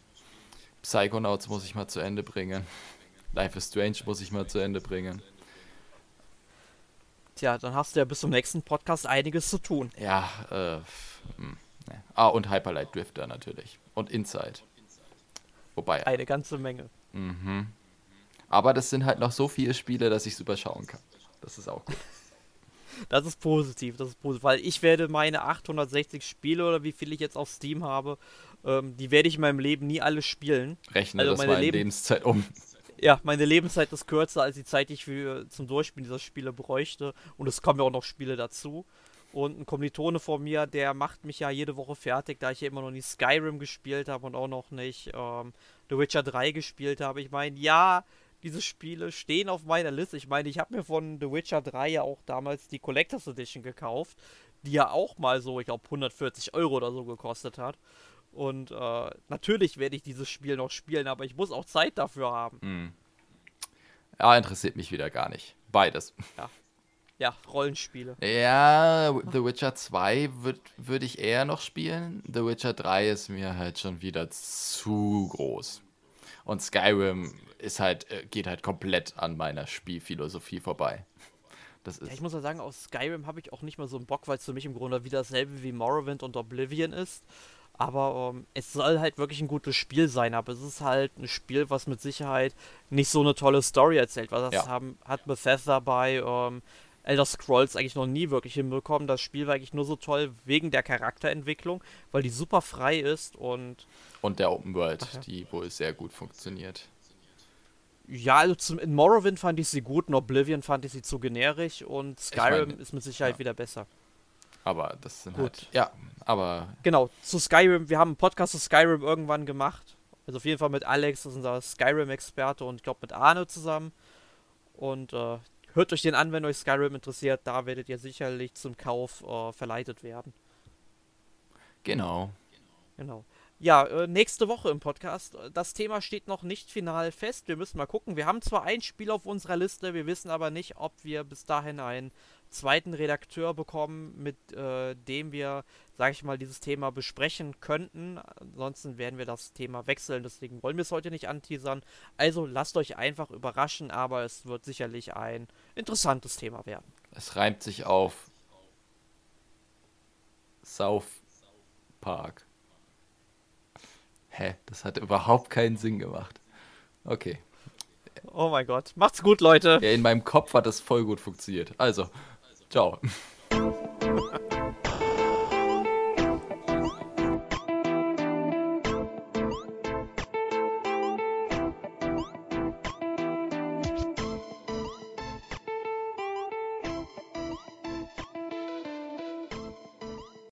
Psychonauts muss ich mal zu Ende bringen. Life is Strange muss ich mal zu Ende bringen.
Tja, dann hast du ja bis zum nächsten Podcast einiges zu tun.
Ja, äh, hm, ne. Ah, und Hyperlight Drifter natürlich. Und Inside. Wobei,
Eine ganze Menge.
mhm. Aber das sind halt noch so viele Spiele, dass ich es überschauen kann. Das ist auch gut.
Das ist positiv, das ist positiv, weil ich werde meine 860 Spiele oder wie viel ich jetzt auf Steam habe, ähm, die werde ich in meinem Leben nie alle spielen.
Rechne
Also
das
meine
mal in
Leben-
Lebenszeit um.
Ja, meine Lebenszeit ist kürzer als die Zeit, die ich für, zum Durchspielen dieser Spiele bräuchte. Und es kommen ja auch noch Spiele dazu. Und ein Kommilitone von mir, der macht mich ja jede Woche fertig, da ich ja immer noch nicht Skyrim gespielt habe und auch noch nicht ähm, The Witcher 3 gespielt habe. Ich meine, ja, diese Spiele stehen auf meiner Liste. Ich meine, ich habe mir von The Witcher 3 ja auch damals die Collectors Edition gekauft, die ja auch mal so, ich glaube, 140 Euro oder so gekostet hat. Und äh, natürlich werde ich dieses Spiel noch spielen, aber ich muss auch Zeit dafür haben.
Hm. Ja, interessiert mich wieder gar nicht. Beides.
Ja, Rollenspiele.
Ja, The Witcher 2 würde würd ich eher noch spielen. The Witcher 3 ist mir halt schon wieder zu groß. Und Skyrim ist halt, äh, geht halt komplett an meiner Spielphilosophie vorbei. Das
Ja, ich
ist.
muss ja sagen, aus Skyrim habe ich auch nicht mehr so einen Bock, weil es für mich im Grunde wieder dasselbe wie Morrowind und Oblivion ist. Aber ähm, es soll halt wirklich ein gutes Spiel sein, aber es ist halt ein Spiel, was mit Sicherheit nicht so eine tolle Story erzählt. Weil das
Ja.
haben, hat Bethesda bei ähm, Elder Scrolls eigentlich noch nie wirklich hinbekommen. Das Spiel war eigentlich nur so toll wegen der Charakterentwicklung, weil die super frei ist und
Und der Open World,
ja.
die wohl sehr gut funktioniert.
ja, also zum, in Morrowind fand ich sie gut, in Oblivion fand ich sie zu generisch und Skyrim
meine,
ist mit Sicherheit
ja.
wieder besser.
Aber das sind
Gut.
halt. Ja, aber
Genau, zu Skyrim. Wir haben einen Podcast zu Skyrim irgendwann gemacht. Also auf jeden Fall mit Alex, das ist unser Skyrim-Experte und ich glaube mit Arne zusammen. Und äh, hört euch den an, wenn euch Skyrim interessiert. Da werdet ihr sicherlich zum Kauf äh, verleitet werden.
genau.
Genau. Ja, äh, nächste Woche im Podcast. Das Thema steht noch nicht final fest. Wir müssen mal gucken. Wir haben zwar ein Spiel auf unserer Liste, wir wissen aber nicht, ob wir bis dahin einen zweiten Redakteur bekommen, mit äh, dem wir, sage ich mal, dieses Thema besprechen könnten. Ansonsten werden wir das Thema wechseln. Deswegen wollen wir es heute nicht anteasern. Also lasst euch einfach überraschen, aber es wird sicherlich ein interessantes Thema werden.
Es reimt sich auf South Park. Hä? Das hat überhaupt keinen Sinn gemacht. Okay.
Oh mein Gott. Macht's gut, Leute.
Ja, in meinem Kopf hat das voll gut funktioniert. Also, Ciao.